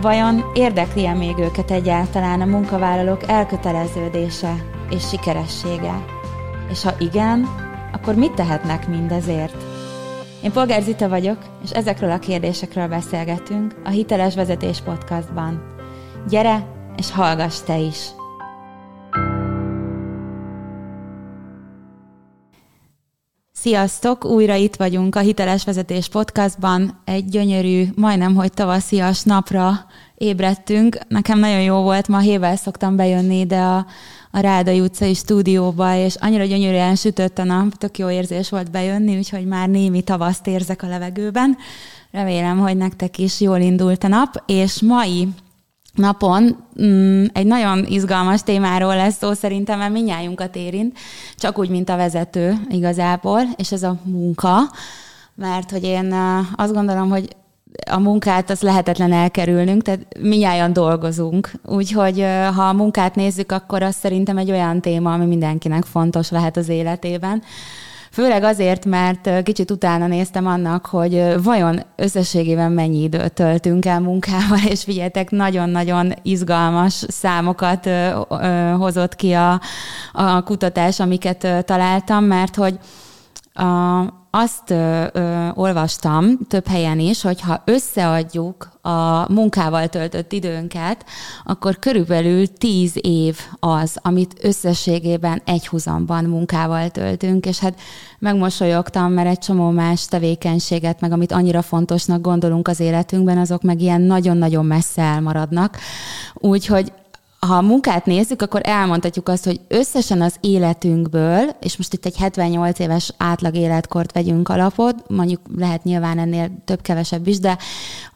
Vajon érdekli-e még őket egyáltalán a munkavállalók elköteleződése és sikeressége? És ha igen, akkor mit tehetnek mindezért? Én Polgár Zita vagyok, és ezekről a kérdésekről beszélgetünk a Hiteles Vezetés Podcastban. Gyere, és hallgass te is! Sziasztok! Újra itt vagyunk a Hiteles Vezetés Podcastban. Egy gyönyörű, majdnem hogy tavaszias napra ébredtünk. Nekem nagyon jó volt, ma hével szoktam bejönni ide a, a Rádai utcai stúdióba, és annyira gyönyörűen sütött a nap, tök jó érzés volt bejönni, úgyhogy már némi tavaszt érzek a levegőben. Remélem, hogy nektek is jól indult a nap, és mai napon mm, egy nagyon izgalmas témáról lesz szó, szerintem, mert minnyájunkat érint, csak úgy, mint a vezető igazából, és ez a munka, mert hogy én azt gondolom, hogy a munkát az lehetetlen elkerülnünk, tehát minnyáján dolgozunk. Úgyhogy ha a munkát nézzük, akkor az szerintem egy olyan téma, ami mindenkinek fontos lehet az életében. Főleg azért, mert kicsit utána néztem annak, hogy vajon összességében mennyi időt töltünk el munkával, és figyeljetek, nagyon-nagyon izgalmas számokat hozott ki a, a kutatás, amiket találtam, mert hogy a, azt ö, ö, olvastam több helyen is, hogy ha összeadjuk a munkával töltött időnket, akkor körülbelül tíz év az, amit összességében egyhuzamban munkával töltünk, és hát megmosolyogtam, mert egy csomó más tevékenységet, meg amit annyira fontosnak gondolunk az életünkben, azok meg ilyen nagyon-nagyon messze elmaradnak. Úgyhogy ha a munkát nézzük, akkor elmondhatjuk azt, hogy összesen az életünkből, és most itt egy 78 éves átlag életkort vegyünk alapot, mondjuk lehet nyilván ennél több-kevesebb is, de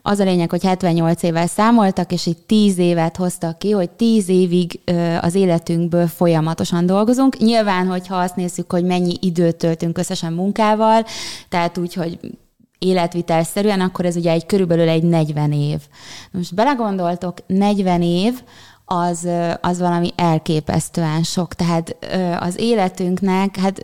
az a lényeg, hogy 78 évvel számoltak, és itt 10 évet hoztak ki, hogy 10 évig az életünkből folyamatosan dolgozunk. Nyilván, hogyha azt nézzük, hogy mennyi időt töltünk összesen munkával, tehát úgy, hogy életvitelszerűen, akkor ez ugye egy körülbelül egy 40 év. Most belegondoltok, 40 év, az, az valami elképesztően sok. Tehát az életünknek, hát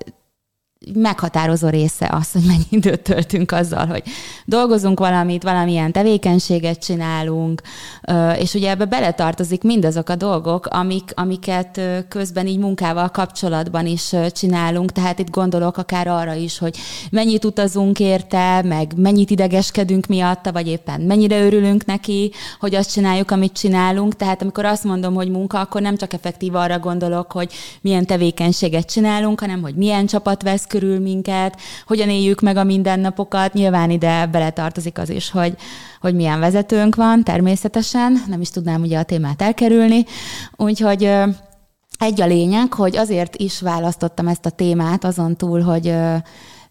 meghatározó része az, hogy mennyi időt töltünk azzal, hogy dolgozunk valamit, valamilyen tevékenységet csinálunk, és ugye ebbe beletartozik mindazok a dolgok, amik, amiket közben így munkával kapcsolatban is csinálunk, tehát itt gondolok akár arra is, hogy mennyit utazunk érte, meg mennyit idegeskedünk miatta, vagy éppen mennyire örülünk neki, hogy azt csináljuk, amit csinálunk, tehát amikor azt mondom, hogy munka, akkor nem csak effektív arra gondolok, hogy milyen tevékenységet csinálunk, hanem hogy milyen csapat vesz körül minket, hogyan éljük meg a mindennapokat. Nyilván ide beletartozik az is, hogy, hogy milyen vezetőnk van, természetesen, nem is tudnám ugye a témát elkerülni. Úgyhogy egy a lényeg, hogy azért is választottam ezt a témát, azon túl, hogy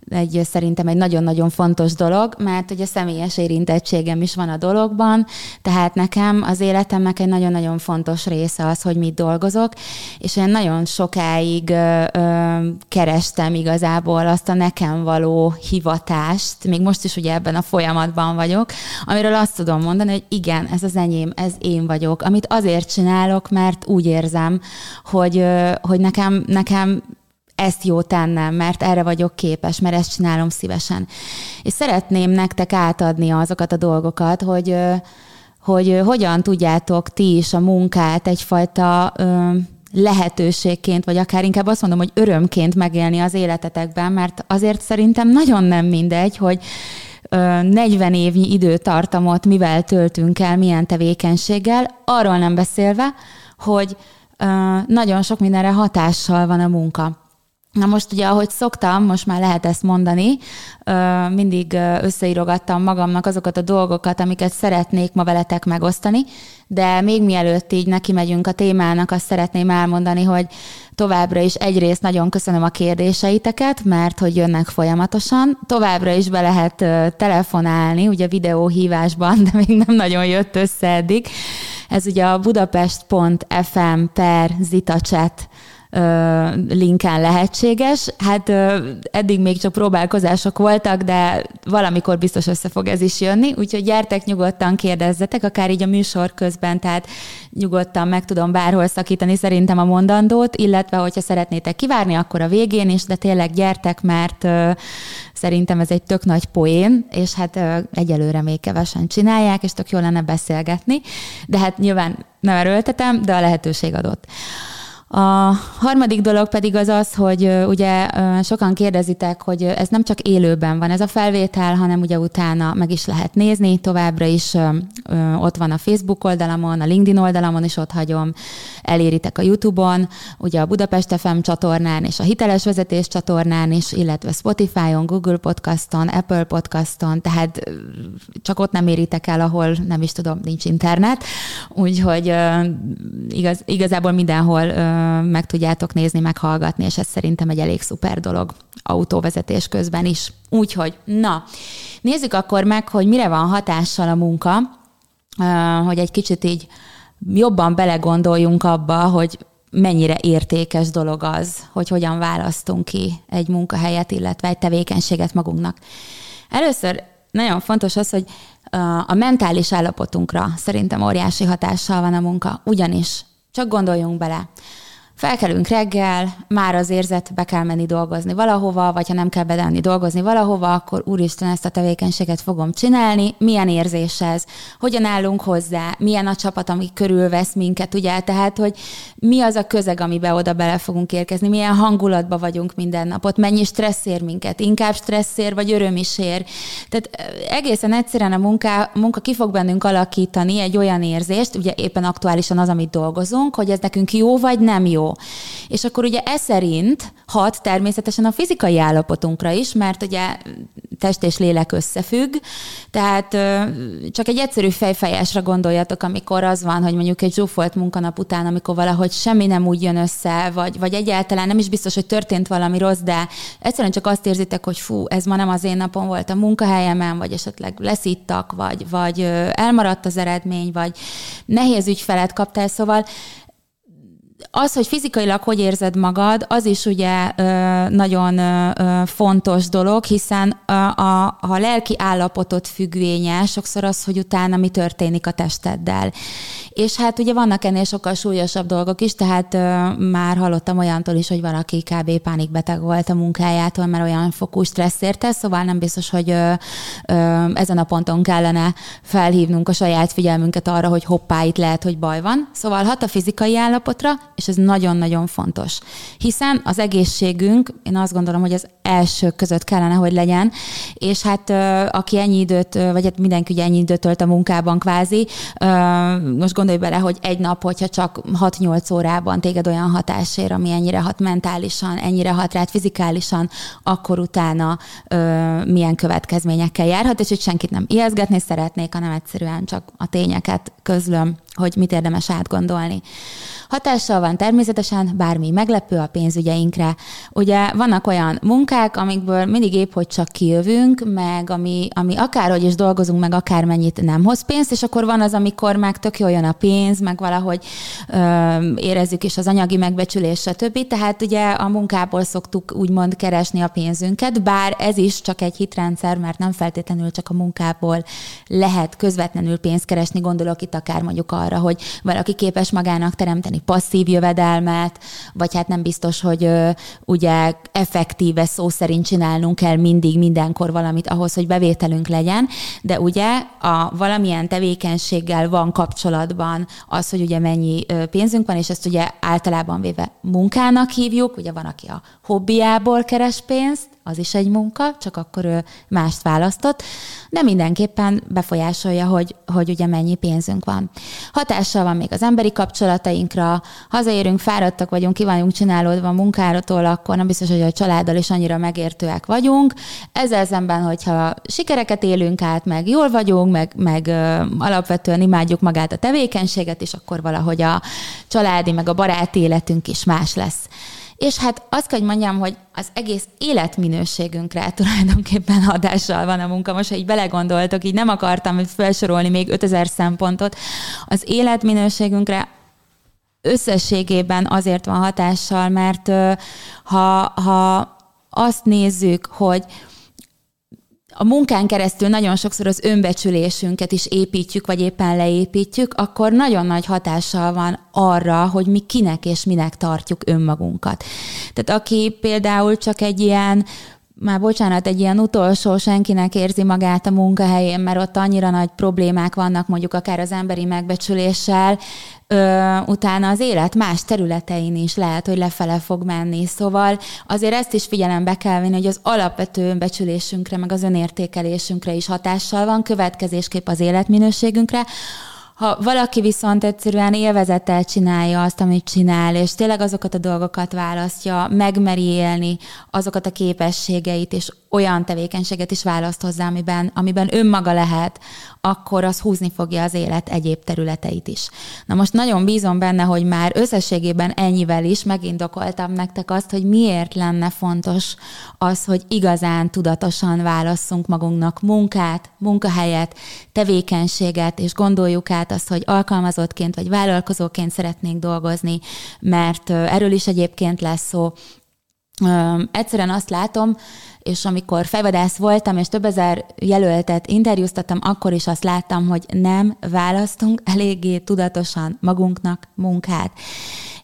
egy szerintem egy nagyon-nagyon fontos dolog, mert ugye személyes érintettségem is van a dologban, tehát nekem az életemnek egy nagyon-nagyon fontos része az, hogy mit dolgozok, és én nagyon sokáig ö, ö, kerestem igazából azt a nekem való hivatást, még most is ugye ebben a folyamatban vagyok, amiről azt tudom mondani, hogy igen, ez az enyém, ez én vagyok, amit azért csinálok, mert úgy érzem, hogy, ö, hogy nekem, nekem ezt jó tennem, mert erre vagyok képes, mert ezt csinálom szívesen. És szeretném nektek átadni azokat a dolgokat, hogy, hogy hogyan tudjátok ti is a munkát egyfajta lehetőségként, vagy akár inkább azt mondom, hogy örömként megélni az életetekben, mert azért szerintem nagyon nem mindegy, hogy 40 évnyi időtartamot mivel töltünk el, milyen tevékenységgel, arról nem beszélve, hogy nagyon sok mindenre hatással van a munka. Na most ugye, ahogy szoktam, most már lehet ezt mondani, mindig összeírogattam magamnak azokat a dolgokat, amiket szeretnék ma veletek megosztani, de még mielőtt így neki megyünk a témának, azt szeretném elmondani, hogy továbbra is egyrészt nagyon köszönöm a kérdéseiteket, mert hogy jönnek folyamatosan. Továbbra is be lehet telefonálni, ugye videóhívásban, de még nem nagyon jött össze eddig. Ez ugye a budapest.fm per zitachat linken lehetséges. Hát eddig még csak próbálkozások voltak, de valamikor biztos össze fog ez is jönni, úgyhogy gyertek nyugodtan kérdezzetek, akár így a műsor közben, tehát nyugodtan meg tudom bárhol szakítani szerintem a mondandót, illetve hogyha szeretnétek kivárni, akkor a végén is, de tényleg gyertek, mert szerintem ez egy tök nagy poén, és hát egyelőre még kevesen csinálják, és tök jó lenne beszélgetni, de hát nyilván nem erőltetem, de a lehetőség adott. A harmadik dolog pedig az az, hogy ugye sokan kérdezitek, hogy ez nem csak élőben van ez a felvétel, hanem ugye utána meg is lehet nézni, továbbra is ott van a Facebook oldalamon, a LinkedIn oldalamon is ott hagyom, eléritek a YouTube-on, ugye a Budapest FM csatornán és a Hiteles Vezetés csatornán is, illetve Spotify-on, Google Podcaston, Apple Podcaston, tehát csak ott nem éritek el, ahol nem is tudom, nincs internet, úgyhogy igaz, igazából mindenhol meg tudjátok nézni, meghallgatni, és ez szerintem egy elég szuper dolog autóvezetés közben is. Úgyhogy, na, nézzük akkor meg, hogy mire van hatással a munka, hogy egy kicsit így jobban belegondoljunk abba, hogy mennyire értékes dolog az, hogy hogyan választunk ki egy munkahelyet, illetve egy tevékenységet magunknak. Először nagyon fontos az, hogy a mentális állapotunkra szerintem óriási hatással van a munka, ugyanis csak gondoljunk bele. Felkelünk reggel, már az érzet, be kell menni dolgozni valahova, vagy ha nem kell bedenni dolgozni valahova, akkor úristen, ezt a tevékenységet fogom csinálni. Milyen érzés ez? Hogyan állunk hozzá? Milyen a csapat, ami körülvesz minket, ugye? Tehát, hogy mi az a közeg, amiben oda bele fogunk érkezni? Milyen hangulatban vagyunk minden nap? Ott mennyi stressz ér minket? Inkább stressz ér, vagy öröm is ér? Tehát egészen egyszerűen a munka, munka ki fog bennünk alakítani egy olyan érzést, ugye éppen aktuálisan az, amit dolgozunk, hogy ez nekünk jó, vagy nem jó és akkor ugye ez szerint hat természetesen a fizikai állapotunkra is, mert ugye test és lélek összefügg, tehát csak egy egyszerű fejfejásra gondoljatok, amikor az van, hogy mondjuk egy zsúfolt munkanap után, amikor valahogy semmi nem úgy jön össze, vagy, vagy egyáltalán nem is biztos, hogy történt valami rossz, de egyszerűen csak azt érzitek, hogy fú, ez ma nem az én napom volt a munkahelyemen, vagy esetleg leszittak, vagy, vagy elmaradt az eredmény, vagy nehéz ügyfelet kaptál, szóval az, hogy fizikailag hogy érzed magad, az is ugye nagyon fontos dolog, hiszen a, a, a lelki állapotot függvénye sokszor az, hogy utána mi történik a testeddel. És hát ugye vannak ennél sokkal súlyosabb dolgok is, tehát már hallottam olyantól is, hogy valaki kb. pánikbeteg volt a munkájától, mert olyan fokú stressz érte, szóval nem biztos, hogy ezen a ponton kellene felhívnunk a saját figyelmünket arra, hogy hoppá, itt lehet, hogy baj van. Szóval hat a fizikai állapotra, és ez nagyon-nagyon fontos. Hiszen az egészségünk, én azt gondolom, hogy az első között kellene, hogy legyen, és hát aki ennyi időt, vagy hát mindenki ugye ennyi időt tölt a munkában kvázi, most gondolj bele, hogy egy nap, hogyha csak 6-8 órában téged olyan hatásért, ami ennyire hat mentálisan, ennyire hat rád fizikálisan, akkor utána milyen következményekkel járhat, és hogy senkit nem ijeszgetni szeretnék, hanem egyszerűen csak a tényeket közlöm, hogy mit érdemes átgondolni. Hatással van természetesen bármi meglepő a pénzügyeinkre. Ugye vannak olyan munkák, amikből mindig épp, hogy csak kijövünk, meg ami, ami akárhogy is dolgozunk, meg akármennyit nem hoz pénzt, és akkor van az, amikor meg tök jól jön a pénz, meg valahogy ö, érezzük is az anyagi megbecsülés, stb. Tehát ugye a munkából szoktuk úgymond keresni a pénzünket, bár ez is csak egy hitrendszer, mert nem feltétlenül csak a munkából lehet közvetlenül pénzt keresni, gondolok itt akár mondjuk arra, hogy valaki képes magának teremteni passzív jövedelmet, vagy hát nem biztos, hogy ugye effektíve szó szerint csinálnunk kell mindig, mindenkor valamit ahhoz, hogy bevételünk legyen, de ugye a valamilyen tevékenységgel van kapcsolatban az, hogy ugye mennyi pénzünk van, és ezt ugye általában véve munkának hívjuk, ugye van, aki a hobbiából keres pénzt, az is egy munka, csak akkor ő mást választott, de mindenképpen befolyásolja, hogy, hogy ugye mennyi pénzünk van. Hatással van még az emberi kapcsolatainkra, hazaérünk, fáradtak vagyunk, ki vagyunk csinálódva a munkáratól, akkor nem biztos, hogy a családdal is annyira megértőek vagyunk. Ezzel szemben, hogyha sikereket élünk át, meg jól vagyunk, meg, meg ö, alapvetően imádjuk magát a tevékenységet, és akkor valahogy a családi, meg a baráti életünk is más lesz. És hát azt kell, hogy mondjam, hogy az egész életminőségünkre tulajdonképpen hatással van a munka. Most, ha így belegondoltok, így nem akartam felsorolni még 5000 szempontot. Az életminőségünkre összességében azért van hatással, mert ha, ha azt nézzük, hogy a munkán keresztül nagyon sokszor az önbecsülésünket is építjük, vagy éppen leépítjük, akkor nagyon nagy hatással van arra, hogy mi kinek és minek tartjuk önmagunkat. Tehát aki például csak egy ilyen már bocsánat, egy ilyen utolsó senkinek érzi magát a munkahelyén, mert ott annyira nagy problémák vannak, mondjuk akár az emberi megbecsüléssel, ö, utána az élet más területein is lehet, hogy lefele fog menni. Szóval azért ezt is figyelembe kell venni, hogy az alapvető önbecsülésünkre, meg az önértékelésünkre is hatással van, következésképp az életminőségünkre, ha valaki viszont egyszerűen élvezettel csinálja azt, amit csinál, és tényleg azokat a dolgokat választja, megmeri élni azokat a képességeit, és olyan tevékenységet is választ hozzá, amiben, amiben önmaga lehet, akkor az húzni fogja az élet egyéb területeit is. Na most nagyon bízom benne, hogy már összességében ennyivel is megindokoltam nektek azt, hogy miért lenne fontos az, hogy igazán tudatosan válasszunk magunknak munkát, munkahelyet, tevékenységet, és gondoljuk át azt, hogy alkalmazottként vagy vállalkozóként szeretnénk dolgozni, mert erről is egyébként lesz szó. Egyszerűen azt látom, és amikor fejvadász voltam, és több ezer jelöltet interjúztattam, akkor is azt láttam, hogy nem választunk eléggé tudatosan magunknak munkát.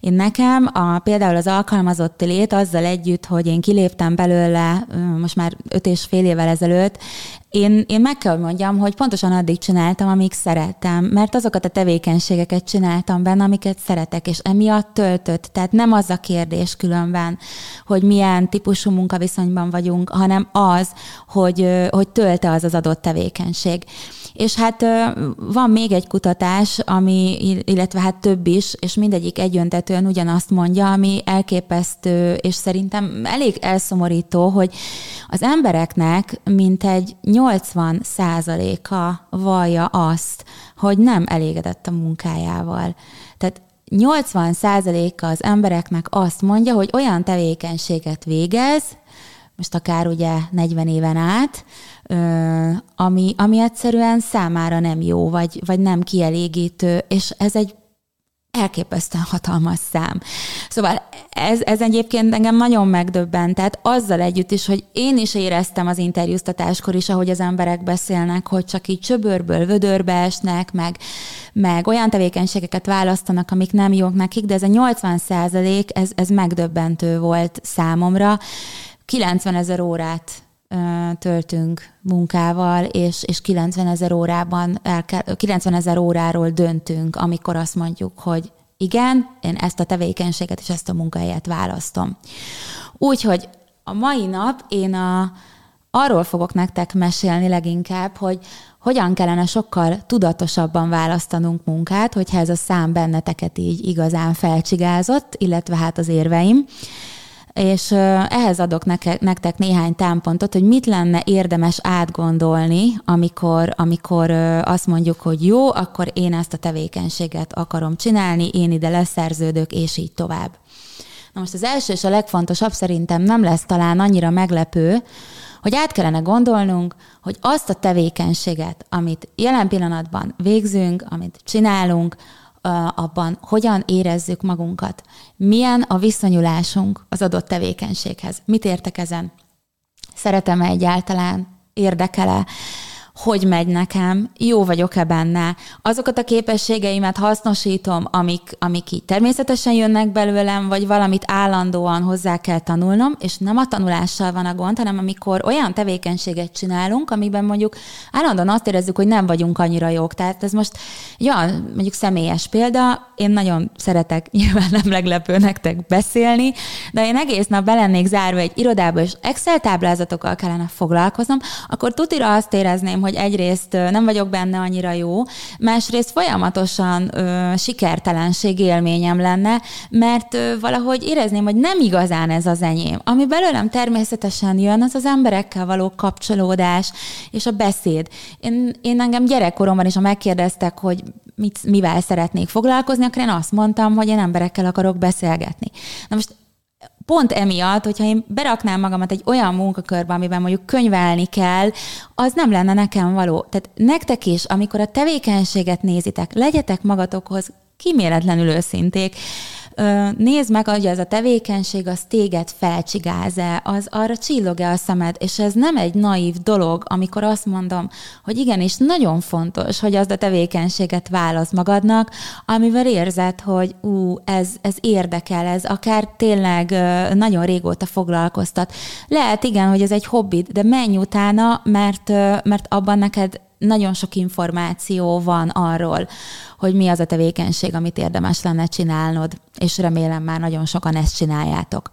Én nekem a, például az alkalmazott lét azzal együtt, hogy én kiléptem belőle most már öt és fél évvel ezelőtt, én, én meg kell, mondjam, hogy pontosan addig csináltam, amíg szerettem, mert azokat a tevékenységeket csináltam benne, amiket szeretek, és emiatt töltött. Tehát nem az a kérdés különben, hogy milyen típusú munkaviszonyban vagyunk, hanem az, hogy, hogy tölte az az adott tevékenység. És hát van még egy kutatás, ami, illetve hát több is, és mindegyik egyöntetően ugyanazt mondja, ami elképesztő, és szerintem elég elszomorító, hogy az embereknek mintegy 80 százaléka vallja azt, hogy nem elégedett a munkájával. Tehát 80 százaléka az embereknek azt mondja, hogy olyan tevékenységet végez, most akár ugye 40 éven át, ami, ami egyszerűen számára nem jó, vagy, vagy nem kielégítő, és ez egy elképesztően hatalmas szám. Szóval ez, ez egyébként engem nagyon megdöbbentett, azzal együtt is, hogy én is éreztem az interjúztatáskor is, ahogy az emberek beszélnek, hogy csak így csöbörből vödörbe esnek, meg, meg olyan tevékenységeket választanak, amik nem jók nekik, de ez a 80 százalék, ez, ez megdöbbentő volt számomra. 90 ezer órát töltünk munkával, és, és 90 ezer órában, el kell, 90 ezer óráról döntünk, amikor azt mondjuk, hogy igen, én ezt a tevékenységet és ezt a munkahelyet választom. Úgyhogy a mai nap én a, arról fogok nektek mesélni leginkább, hogy hogyan kellene sokkal tudatosabban választanunk munkát, hogyha ez a szám benneteket így igazán felcsigázott, illetve hát az érveim és ehhez adok nektek néhány támpontot, hogy mit lenne érdemes átgondolni, amikor, amikor azt mondjuk, hogy jó, akkor én ezt a tevékenységet akarom csinálni, én ide leszerződök, és így tovább. Na most az első és a legfontosabb szerintem nem lesz talán annyira meglepő, hogy át kellene gondolnunk, hogy azt a tevékenységet, amit jelen pillanatban végzünk, amit csinálunk, abban, hogyan érezzük magunkat, milyen a viszonyulásunk az adott tevékenységhez. Mit értek ezen? Szeretem-e egyáltalán? Érdekele? Hogy megy nekem, jó vagyok-e benne, azokat a képességeimet hasznosítom, amik, amik így természetesen jönnek belőlem, vagy valamit állandóan hozzá kell tanulnom, és nem a tanulással van a gond, hanem amikor olyan tevékenységet csinálunk, amiben mondjuk állandóan azt érezzük, hogy nem vagyunk annyira jók. Tehát ez most, ja, mondjuk személyes példa, én nagyon szeretek, nyilván nem leglepő nektek beszélni, de én egész nap belennék zárva egy irodába, és Excel táblázatokkal kellene foglalkoznom, akkor tutira azt érezném, hogy egyrészt nem vagyok benne annyira jó, másrészt folyamatosan ö, sikertelenség élményem lenne, mert ö, valahogy érezném, hogy nem igazán ez az enyém. Ami belőlem természetesen jön, az az emberekkel való kapcsolódás és a beszéd. Én, én engem gyerekkoromban is, ha megkérdeztek, hogy mit, mivel szeretnék foglalkozni, akkor én azt mondtam, hogy én emberekkel akarok beszélgetni. Na most pont emiatt, hogyha én beraknám magamat egy olyan munkakörbe, amiben mondjuk könyvelni kell, az nem lenne nekem való. Tehát nektek is, amikor a tevékenységet nézitek, legyetek magatokhoz kiméletlenül őszinték, nézd meg, hogy ez a tevékenység, az téged felcsigáz-e, az arra csillog-e a szemed, és ez nem egy naív dolog, amikor azt mondom, hogy igenis nagyon fontos, hogy az a tevékenységet válasz magadnak, amivel érzed, hogy ú, ez, ez érdekel, ez akár tényleg nagyon régóta foglalkoztat. Lehet igen, hogy ez egy hobbid, de menj utána, mert, mert abban neked nagyon sok információ van arról, hogy mi az a tevékenység, amit érdemes lenne csinálnod, és remélem már nagyon sokan ezt csináljátok.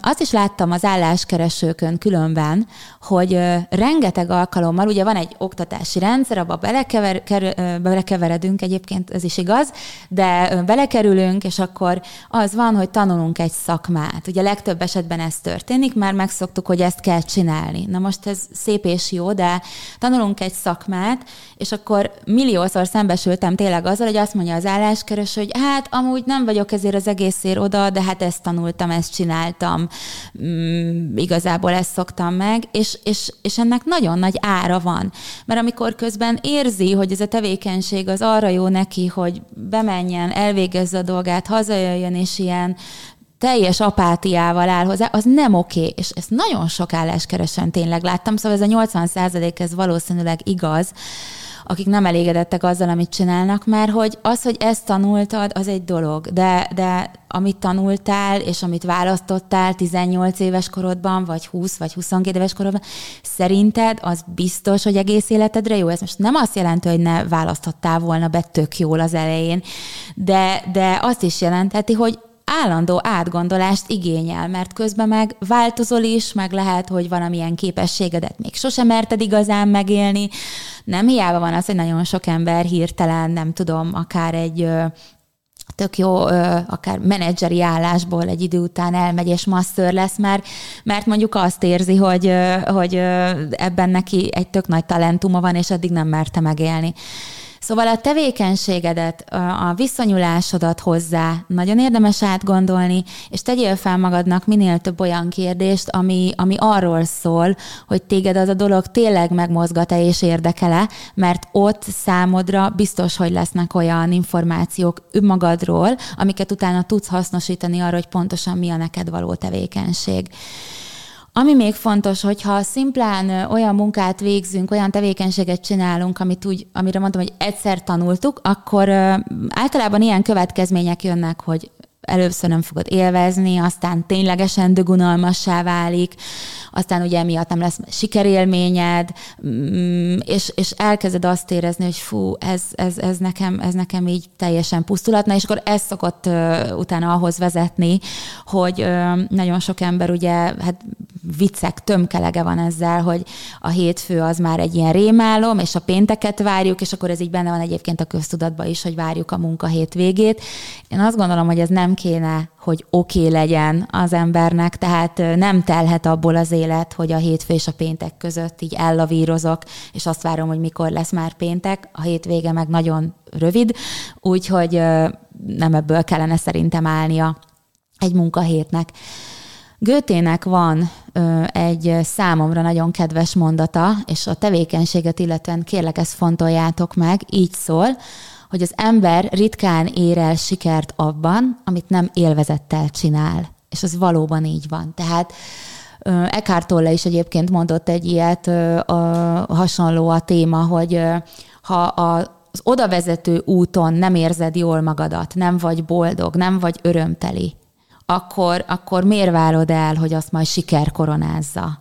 Azt is láttam az álláskeresőkön különben, hogy rengeteg alkalommal, ugye van egy oktatási rendszer, abba belekever, belekeveredünk egyébként, ez is igaz, de belekerülünk, és akkor az van, hogy tanulunk egy szakmát. Ugye legtöbb esetben ez történik, már megszoktuk, hogy ezt kell csinálni. Na most ez szép és jó, de tanulunk egy szakmát, és akkor milliószor szembesültem tényleg azzal, hogy azt mondja az álláskereső, hogy hát amúgy nem vagyok ezért az egészért oda, de hát ezt tanultam, ezt csináltam. Mm, igazából ezt szoktam meg, és, és, és ennek nagyon nagy ára van. Mert amikor közben érzi, hogy ez a tevékenység az arra jó neki, hogy bemenjen, elvégezze a dolgát, hazajöjjön, és ilyen teljes apátiával áll hozzá, az nem oké, és ezt nagyon sok álláskeresen tényleg láttam, szóval ez a 80 százalék, ez valószínűleg igaz, akik nem elégedettek azzal, amit csinálnak, mert hogy az, hogy ezt tanultad, az egy dolog, de, de amit tanultál, és amit választottál 18 éves korodban, vagy 20, vagy 22 éves korodban, szerinted az biztos, hogy egész életedre jó? Ez most nem azt jelenti, hogy ne választhattál volna be tök jól az elején, de, de azt is jelentheti, hogy állandó átgondolást igényel, mert közben meg változol is, meg lehet, hogy valamilyen képességedet még sosem merted igazán megélni. Nem hiába van az, hogy nagyon sok ember hirtelen, nem tudom, akár egy tök jó, akár menedzseri állásból egy idő után elmegy és masször lesz, mert, mert mondjuk azt érzi, hogy, hogy ebben neki egy tök nagy talentuma van, és addig nem merte megélni. Szóval a tevékenységedet, a viszonyulásodat hozzá nagyon érdemes átgondolni, és tegyél fel magadnak minél több olyan kérdést, ami, ami arról szól, hogy téged az a dolog tényleg megmozgat-e és érdekele, mert ott számodra biztos, hogy lesznek olyan információk önmagadról, amiket utána tudsz hasznosítani arra, hogy pontosan mi a neked való tevékenység. Ami még fontos, hogyha szimplán olyan munkát végzünk, olyan tevékenységet csinálunk, amit úgy, amire mondtam, hogy egyszer tanultuk, akkor általában ilyen következmények jönnek, hogy először nem fogod élvezni, aztán ténylegesen dögunalmassá válik, aztán ugye emiatt nem lesz sikerélményed, mm, és, és elkezded azt érezni, hogy fú, ez, ez, ez, nekem, ez nekem így teljesen pusztulatna, és akkor ez szokott utána ahhoz vezetni, hogy nagyon sok ember ugye, hát viccek tömkelege van ezzel, hogy a hétfő az már egy ilyen rémálom, és a pénteket várjuk, és akkor ez így benne van egyébként a köztudatban is, hogy várjuk a munkahét végét. Én azt gondolom, hogy ez nem kéne, hogy oké okay legyen az embernek, tehát nem telhet abból az élet, hogy a hétfő és a péntek között így ellavírozok, és azt várom, hogy mikor lesz már péntek, a hétvége meg nagyon rövid, úgyhogy nem ebből kellene szerintem állnia egy munkahétnek. Götének van egy számomra nagyon kedves mondata, és a tevékenységet illetően kérlek ezt fontoljátok meg, így szól, hogy az ember ritkán ér el sikert abban, amit nem élvezettel csinál. És az valóban így van. Tehát Eckhart Tolle is egyébként mondott egy ilyet, a, hasonló a téma, hogy ha a, az odavezető úton nem érzed jól magadat, nem vagy boldog, nem vagy örömteli, akkor, akkor miért várod el, hogy azt majd siker koronázza?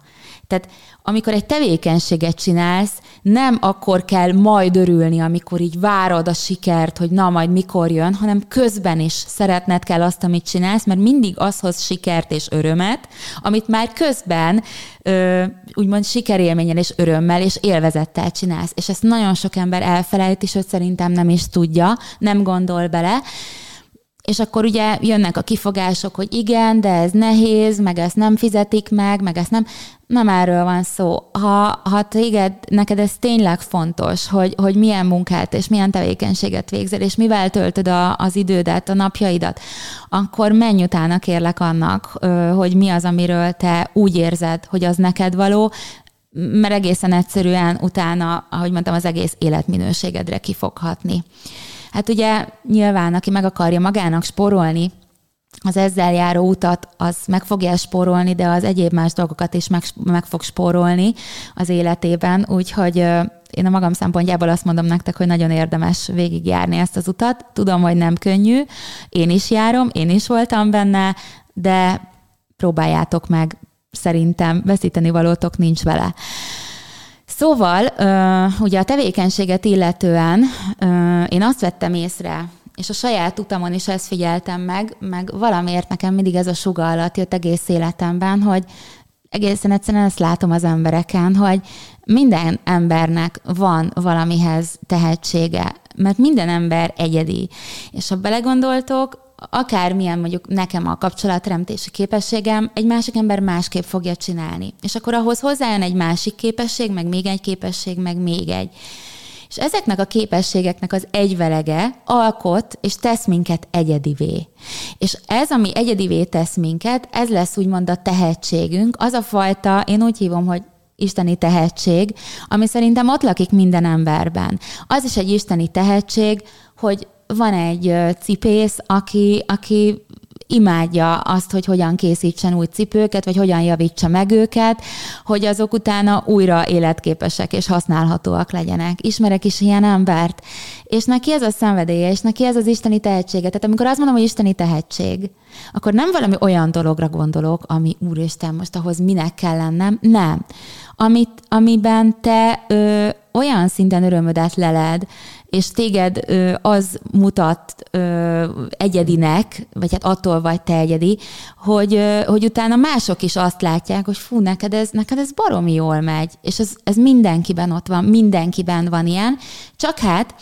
Tehát amikor egy tevékenységet csinálsz, nem akkor kell majd örülni, amikor így várod a sikert, hogy na majd mikor jön, hanem közben is szeretned kell azt, amit csinálsz, mert mindig az hoz sikert és örömet, amit már közben ö, úgymond sikerélményen és örömmel és élvezettel csinálsz. És ezt nagyon sok ember elfelejt, és őt szerintem nem is tudja, nem gondol bele. És akkor ugye jönnek a kifogások, hogy igen, de ez nehéz, meg ezt nem fizetik meg, meg ezt nem. Nem erről van szó. Ha, ha téged, neked ez tényleg fontos, hogy, hogy milyen munkát és milyen tevékenységet végzel, és mivel töltöd a, az idődet, a napjaidat, akkor menj utána kérlek annak, hogy mi az, amiről te úgy érzed, hogy az neked való, mert egészen egyszerűen utána, ahogy mondtam, az egész életminőségedre kifoghatni. Hát ugye nyilván, aki meg akarja magának sporolni, az ezzel járó utat, az meg fogja spórolni, de az egyéb más dolgokat is meg, meg fog spórolni az életében, úgyhogy én a magam szempontjából azt mondom nektek, hogy nagyon érdemes végigjárni ezt az utat. Tudom, hogy nem könnyű, én is járom, én is voltam benne, de próbáljátok meg, szerintem veszíteni valótok nincs vele. Szóval, ugye a tevékenységet illetően én azt vettem észre, és a saját utamon is ezt figyeltem meg, meg valamiért nekem mindig ez a suga alatt jött egész életemben, hogy egészen egyszerűen ezt látom az embereken, hogy minden embernek van valamihez tehetsége, mert minden ember egyedi. És ha belegondoltok, akármilyen mondjuk nekem a kapcsolatremtési képességem, egy másik ember másképp fogja csinálni. És akkor ahhoz hozzájön egy másik képesség, meg még egy képesség, meg még egy. És ezeknek a képességeknek az egyvelege alkot és tesz minket egyedivé. És ez, ami egyedivé tesz minket, ez lesz úgymond a tehetségünk, az a fajta, én úgy hívom, hogy isteni tehetség, ami szerintem ott lakik minden emberben. Az is egy isteni tehetség, hogy van egy cipész, aki, aki imádja azt, hogy hogyan készítsen új cipőket, vagy hogyan javítsa meg őket, hogy azok utána újra életképesek és használhatóak legyenek. Ismerek is ilyen embert, és neki ez a szenvedélye, és neki ez az isteni tehetsége. Tehát amikor azt mondom, hogy isteni tehetség, akkor nem valami olyan dologra gondolok, ami úristen, most ahhoz minek kell lennem, nem. Amit, amiben te ö, olyan szinten örömödet leled, és téged az mutat egyedinek, vagy hát attól vagy te egyedi, hogy, hogy utána mások is azt látják, hogy fú, neked ez, neked ez baromi jól megy, és ez, ez mindenkiben ott van, mindenkiben van ilyen, csak hát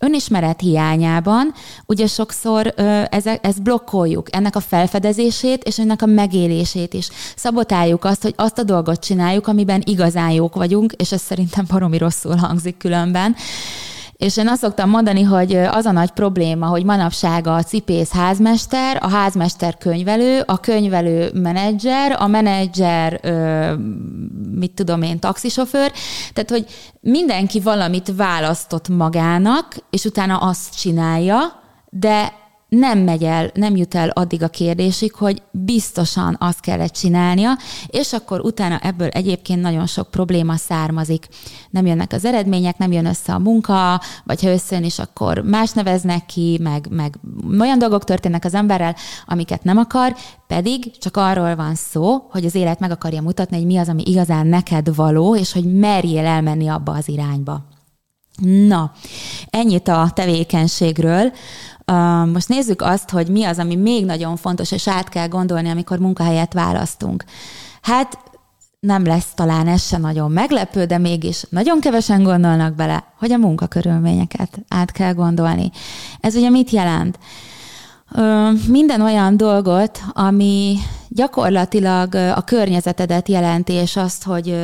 önismeret hiányában ugye sokszor ö, ezt blokkoljuk, ennek a felfedezését és ennek a megélését is. Szabotáljuk azt, hogy azt a dolgot csináljuk, amiben igazán jók vagyunk, és ez szerintem baromi rosszul hangzik különben. És én azt szoktam mondani, hogy az a nagy probléma, hogy manapság a cipész házmester, a házmester könyvelő, a könyvelő menedzser, a menedzser, mit tudom én, taxisofőr, tehát hogy mindenki valamit választott magának, és utána azt csinálja, de nem megy el, nem jut el addig a kérdésig, hogy biztosan azt kellett csinálnia, és akkor utána ebből egyébként nagyon sok probléma származik. Nem jönnek az eredmények, nem jön össze a munka, vagy ha összejön is, akkor más neveznek ki, meg, meg olyan dolgok történnek az emberrel, amiket nem akar, pedig csak arról van szó, hogy az élet meg akarja mutatni, hogy mi az, ami igazán neked való, és hogy merjél elmenni abba az irányba. Na, ennyit a tevékenységről. Most nézzük azt, hogy mi az, ami még nagyon fontos, és át kell gondolni, amikor munkahelyet választunk. Hát nem lesz talán ez se nagyon meglepő, de mégis nagyon kevesen gondolnak bele, hogy a munkakörülményeket át kell gondolni. Ez ugye mit jelent? Minden olyan dolgot, ami gyakorlatilag a környezetedet jelenti, és azt, hogy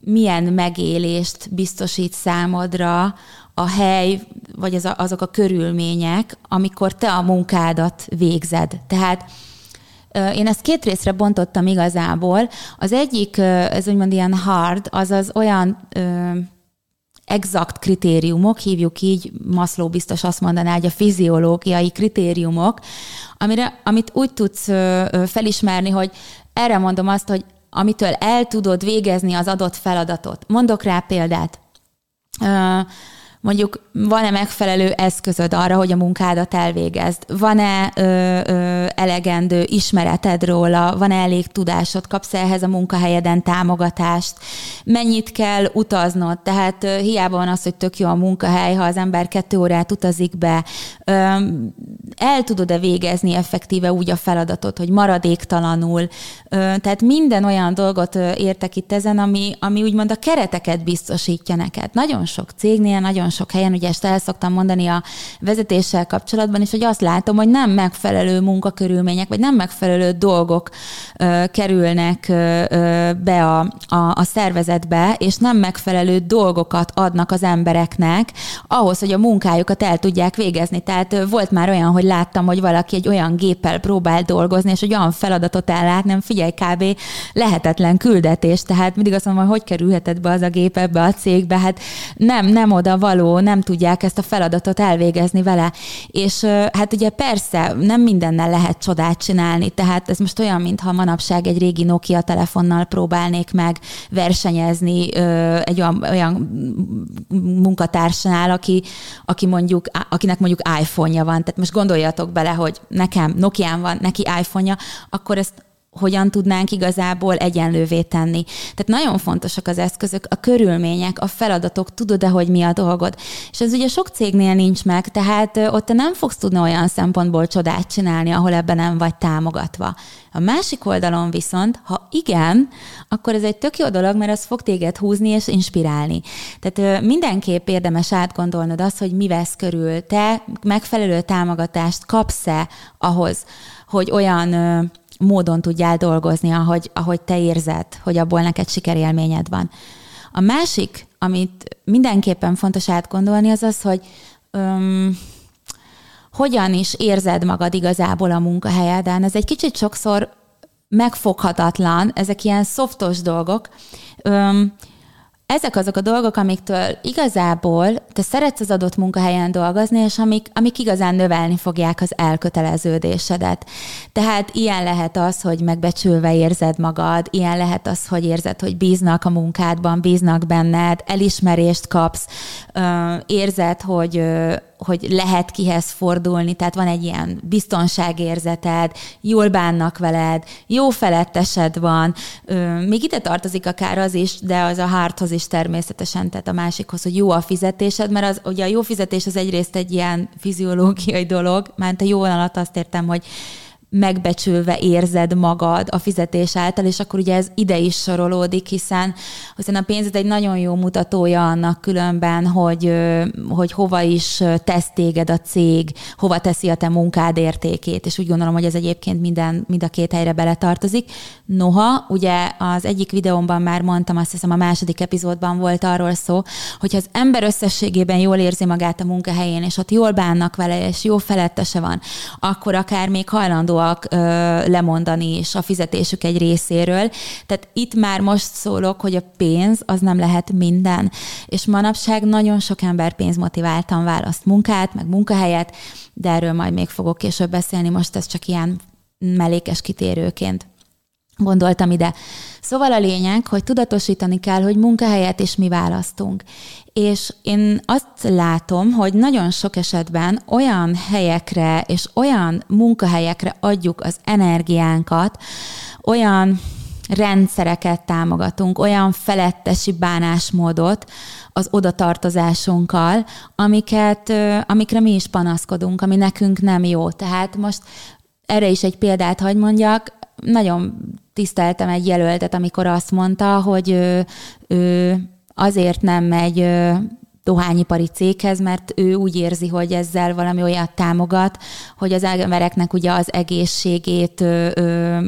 milyen megélést biztosít számodra a hely, vagy az a, azok a körülmények, amikor te a munkádat végzed. Tehát én ezt két részre bontottam igazából. Az egyik, ez úgymond ilyen hard, azaz olyan ö, exakt kritériumok, hívjuk így, Maszló biztos azt mondaná, hogy a fiziológiai kritériumok, amire, amit úgy tudsz ö, felismerni, hogy erre mondom azt, hogy amitől el tudod végezni az adott feladatot. Mondok rá példát mondjuk van-e megfelelő eszközöd arra, hogy a munkádat elvégezd? Van-e ö, ö, elegendő ismereted róla? Van-e elég tudásod? Kapsz ehhez a munkahelyeden támogatást? Mennyit kell utaznod? Tehát ö, hiába van az, hogy tök jó a munkahely, ha az ember kettő órát utazik be. Ö, el tudod-e végezni effektíve úgy a feladatot, hogy maradéktalanul? Ö, tehát minden olyan dolgot értek itt ezen, ami, ami úgymond a kereteket biztosítja neked. Nagyon sok cégnél, nagyon nagyon sok helyen, ugye ezt el szoktam mondani a vezetéssel kapcsolatban is, hogy azt látom, hogy nem megfelelő munkakörülmények, vagy nem megfelelő dolgok ö, kerülnek ö, be a, a, a szervezetbe, és nem megfelelő dolgokat adnak az embereknek ahhoz, hogy a munkájukat el tudják végezni. Tehát volt már olyan, hogy láttam, hogy valaki egy olyan géppel próbál dolgozni, és egy olyan feladatot ellát, nem figyelj, kb. lehetetlen küldetés. Tehát mindig azt mondom, hogy hogy kerülhetett be az a gép ebbe a cégbe, hát nem, nem oda való való, nem tudják ezt a feladatot elvégezni vele. És hát ugye persze nem mindennel lehet csodát csinálni, tehát ez most olyan, mintha manapság egy régi Nokia telefonnal próbálnék meg versenyezni egy olyan, olyan munkatársnál, aki, aki mondjuk, akinek mondjuk iPhone-ja van. Tehát most gondoljatok bele, hogy nekem Nokián van, neki iPhone-ja, akkor ezt hogyan tudnánk igazából egyenlővé tenni. Tehát nagyon fontosak az eszközök, a körülmények, a feladatok, tudod-e, hogy mi a dolgod. És ez ugye sok cégnél nincs meg, tehát ott te nem fogsz tudni olyan szempontból csodát csinálni, ahol ebben nem vagy támogatva. A másik oldalon viszont, ha igen, akkor ez egy tök jó dolog, mert az fog téged húzni és inspirálni. Tehát mindenképp érdemes átgondolnod azt, hogy mi vesz körül. Te megfelelő támogatást kapsz-e ahhoz, hogy olyan módon tudjál dolgozni, ahogy, ahogy te érzed, hogy abból neked sikerélményed van. A másik, amit mindenképpen fontos átgondolni, az az, hogy öm, hogyan is érzed magad igazából a munkahelyeden. Ez egy kicsit sokszor megfoghatatlan, ezek ilyen szoftos dolgok. Öm, ezek azok a dolgok, amiktől igazából te szeretsz az adott munkahelyen dolgozni, és amik, amik igazán növelni fogják az elköteleződésedet. Tehát ilyen lehet az, hogy megbecsülve érzed magad, ilyen lehet az, hogy érzed, hogy bíznak a munkádban, bíznak benned, elismerést kapsz, érzed, hogy hogy lehet kihez fordulni, tehát van egy ilyen biztonságérzeted, jól bánnak veled, jó felettesed van, még ide tartozik akár az is, de az a hardhoz is természetesen, tehát a másikhoz, hogy jó a fizetésed, mert az, ugye a jó fizetés az egyrészt egy ilyen fiziológiai dolog, mert a jó alatt azt értem, hogy megbecsülve érzed magad a fizetés által, és akkor ugye ez ide is sorolódik, hiszen, hiszen a pénzed egy nagyon jó mutatója annak különben, hogy, hogy hova is tesz téged a cég, hova teszi a te munkád értékét, és úgy gondolom, hogy ez egyébként minden, mind a két helyre beletartozik. Noha, ugye az egyik videómban már mondtam, azt hiszem a második epizódban volt arról szó, hogy az ember összességében jól érzi magát a munkahelyén, és ott jól bánnak vele, és jó felettese van, akkor akár még hajlandó hajlandóak ö, lemondani is a fizetésük egy részéről. Tehát itt már most szólok, hogy a pénz az nem lehet minden. És manapság nagyon sok ember pénzmotiváltan választ munkát, meg munkahelyet, de erről majd még fogok később beszélni, most ez csak ilyen mellékes kitérőként gondoltam ide. Szóval a lényeg, hogy tudatosítani kell, hogy munkahelyet is mi választunk. És én azt látom, hogy nagyon sok esetben olyan helyekre és olyan munkahelyekre adjuk az energiánkat, olyan rendszereket támogatunk, olyan felettesi bánásmódot az odatartozásunkkal, amiket, amikre mi is panaszkodunk, ami nekünk nem jó. Tehát most erre is egy példát hagy mondjak, nagyon tiszteltem egy jelöltet, amikor azt mondta, hogy ő, ő azért nem megy dohányipari céghez, mert ő úgy érzi, hogy ezzel valami olyat támogat, hogy az embereknek ugye az egészségét ö, ö,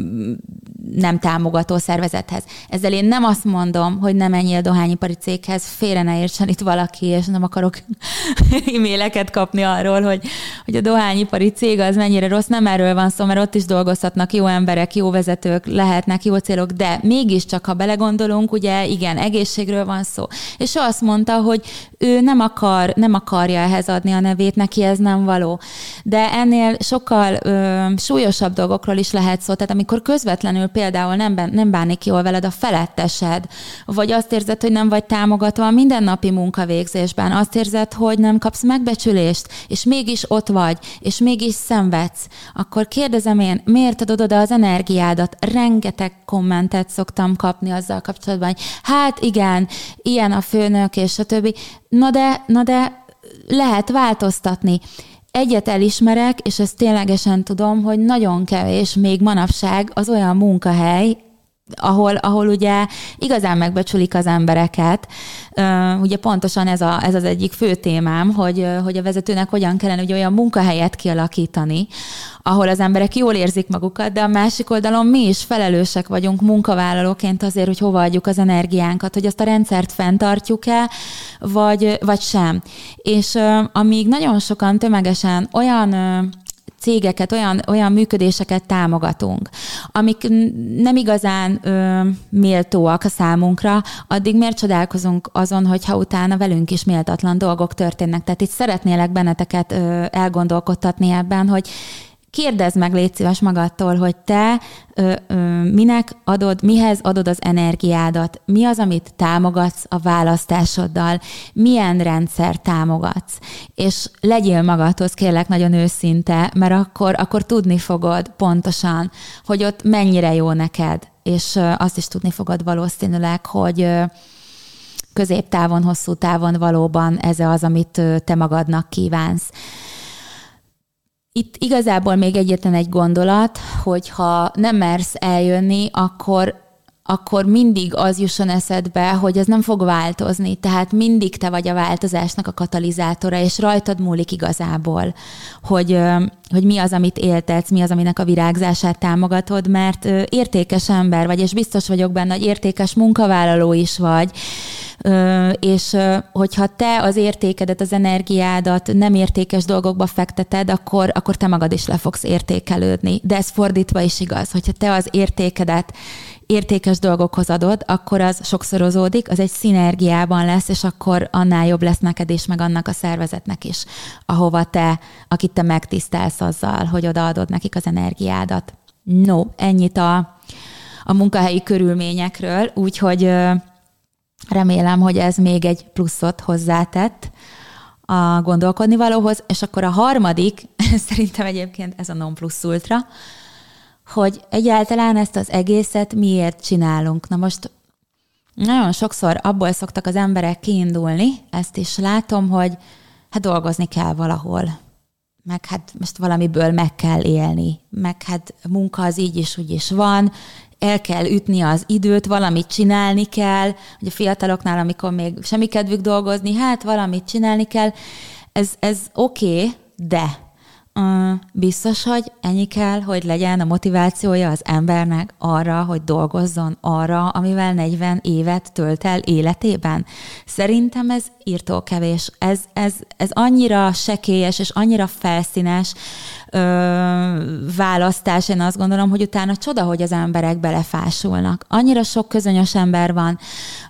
nem támogató szervezethez. Ezzel én nem azt mondom, hogy nem menjél dohányipari céghez, félre ne értsen itt valaki, és nem akarok e-maileket kapni arról, hogy, hogy a dohányipari cég az mennyire rossz, nem erről van szó, mert ott is dolgozhatnak jó emberek, jó vezetők, lehetnek jó célok, de mégiscsak, ha belegondolunk, ugye igen, egészségről van szó. És ő azt mondta, hogy ő nem akar, nem akarja ehhez adni a nevét, neki ez nem való. De ennél sokkal ö, súlyosabb dolgokról is lehet szó. Tehát amikor közvetlenül például nem, nem bánik jól veled a felettesed, vagy azt érzed, hogy nem vagy támogatva a mindennapi munkavégzésben, azt érzed, hogy nem kapsz megbecsülést, és mégis ott vagy, és mégis szenvedsz, akkor kérdezem én, miért adod oda az energiádat? Rengeteg kommentet szoktam kapni azzal kapcsolatban, hogy hát igen, ilyen a főnök, és a többi. Na de, na de lehet változtatni. Egyet elismerek, és ezt ténylegesen tudom, hogy nagyon kevés még manapság az olyan munkahely, ahol, ahol ugye igazán megbecsülik az embereket. Ugye pontosan ez, a, ez az egyik fő témám, hogy, hogy a vezetőnek hogyan kellene ugye olyan munkahelyet kialakítani, ahol az emberek jól érzik magukat, de a másik oldalon mi is felelősek vagyunk munkavállalóként azért, hogy hova adjuk az energiánkat, hogy azt a rendszert fenntartjuk-e, vagy, vagy sem. És amíg nagyon sokan tömegesen olyan cégeket, olyan, olyan működéseket támogatunk, amik nem igazán ö, méltóak a számunkra, addig miért csodálkozunk azon, hogyha utána velünk is méltatlan dolgok történnek. Tehát itt szeretnélek benneteket ö, elgondolkodtatni ebben, hogy Kérdezd meg, légy szíves magadtól, hogy te ö, ö, minek adod, mihez adod az energiádat, mi az, amit támogatsz a választásoddal, milyen rendszer támogatsz, és legyél magadhoz, kérlek nagyon őszinte, mert akkor, akkor tudni fogod pontosan, hogy ott mennyire jó neked, és azt is tudni fogod valószínűleg, hogy középtávon, hosszú távon valóban ez az, amit te magadnak kívánsz. Itt igazából még egyetlen egy gondolat, hogy ha nem mersz eljönni, akkor akkor mindig az jusson eszedbe, hogy ez nem fog változni. Tehát mindig te vagy a változásnak a katalizátora, és rajtad múlik igazából, hogy, hogy mi az, amit éltetsz, mi az, aminek a virágzását támogatod, mert értékes ember vagy, és biztos vagyok benne, hogy értékes munkavállaló is vagy, és hogyha te az értékedet, az energiádat nem értékes dolgokba fekteted, akkor, akkor te magad is le fogsz értékelődni. De ez fordítva is igaz, hogyha te az értékedet értékes dolgokhoz adod, akkor az sokszorozódik, az egy szinergiában lesz, és akkor annál jobb lesz neked is, meg annak a szervezetnek is, ahova te, akit te megtisztelsz azzal, hogy odaadod nekik az energiádat. No, ennyit a, a munkahelyi körülményekről, úgyhogy remélem, hogy ez még egy pluszot hozzátett a gondolkodni valóhoz, és akkor a harmadik, szerintem egyébként ez a non plus ultra, hogy egyáltalán ezt az egészet miért csinálunk. Na most nagyon sokszor abból szoktak az emberek kiindulni, ezt is látom, hogy hát dolgozni kell valahol, meg hát most valamiből meg kell élni, meg hát munka az így is úgy is van, el kell ütni az időt, valamit csinálni kell, hogy a fiataloknál, amikor még semmi kedvük dolgozni, hát valamit csinálni kell. Ez, ez oké, okay, de biztos, hogy ennyi kell, hogy legyen a motivációja az embernek arra, hogy dolgozzon arra, amivel 40 évet tölt el életében. Szerintem ez írtó kevés. Ez, ez, ez annyira sekélyes és annyira felszínes ö, választás, én azt gondolom, hogy utána csoda, hogy az emberek belefásulnak. Annyira sok közönyös ember van,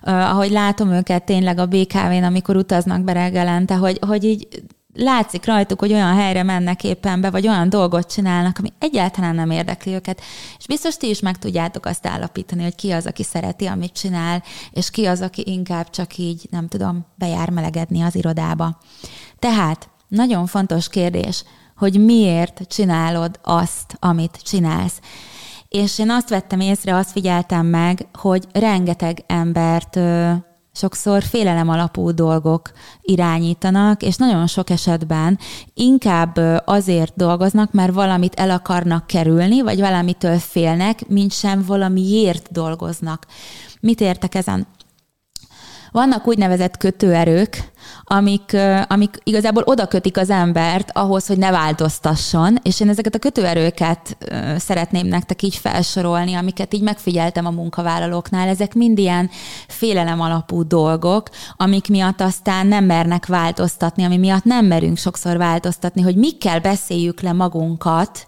ö, ahogy látom őket tényleg a BKV-n, amikor utaznak be reggelente, hogy, hogy így látszik rajtuk, hogy olyan helyre mennek éppen be, vagy olyan dolgot csinálnak, ami egyáltalán nem érdekli őket. És biztos ti is meg tudjátok azt állapítani, hogy ki az, aki szereti, amit csinál, és ki az, aki inkább csak így, nem tudom, bejár melegedni az irodába. Tehát nagyon fontos kérdés, hogy miért csinálod azt, amit csinálsz. És én azt vettem észre, azt figyeltem meg, hogy rengeteg embert sokszor félelem alapú dolgok irányítanak, és nagyon sok esetben inkább azért dolgoznak, mert valamit el akarnak kerülni, vagy valamitől félnek, mint sem valamiért dolgoznak. Mit értek ezen? Vannak úgynevezett kötőerők, amik, amik igazából oda kötik az embert ahhoz, hogy ne változtasson, és én ezeket a kötőerőket szeretném nektek így felsorolni, amiket így megfigyeltem a munkavállalóknál. Ezek mind ilyen félelem alapú dolgok, amik miatt aztán nem mernek változtatni, ami miatt nem merünk sokszor változtatni, hogy mikkel beszéljük le magunkat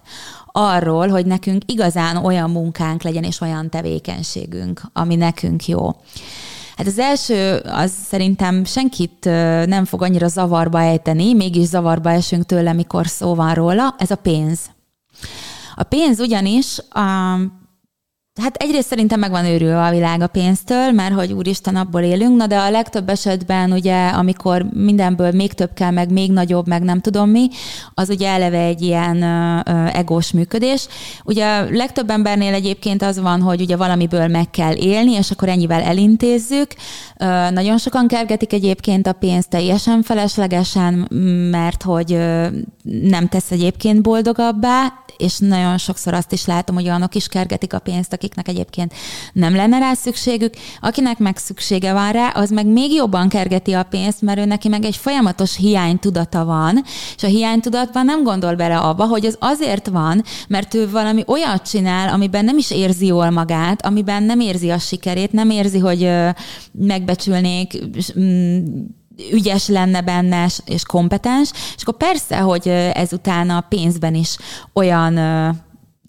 arról, hogy nekünk igazán olyan munkánk legyen, és olyan tevékenységünk, ami nekünk jó. Hát az első, az szerintem senkit nem fog annyira zavarba ejteni, mégis zavarba esünk tőle, mikor szó van róla, ez a pénz. A pénz ugyanis a Hát egyrészt szerintem meg van őrülve a világ a pénztől, mert hogy úristen, abból élünk, na de a legtöbb esetben ugye, amikor mindenből még több kell, meg még nagyobb, meg nem tudom mi, az ugye eleve egy ilyen egós működés. Ugye legtöbb embernél egyébként az van, hogy ugye valamiből meg kell élni, és akkor ennyivel elintézzük. Nagyon sokan kergetik egyébként a pénzt teljesen feleslegesen, mert hogy nem tesz egyébként boldogabbá, és nagyon sokszor azt is látom, hogy olyanok is kergetik a pénzt, akiknek egyébként nem lenne rá szükségük. Akinek meg szüksége van rá, az meg még jobban kergeti a pénzt, mert ő neki meg egy folyamatos hiánytudata van, és a hiánytudatban nem gondol bele abba, hogy az azért van, mert ő valami olyat csinál, amiben nem is érzi jól magát, amiben nem érzi a sikerét, nem érzi, hogy megbecsülnék mm, ügyes lenne benne, és kompetens, és akkor persze, hogy ezután a pénzben is olyan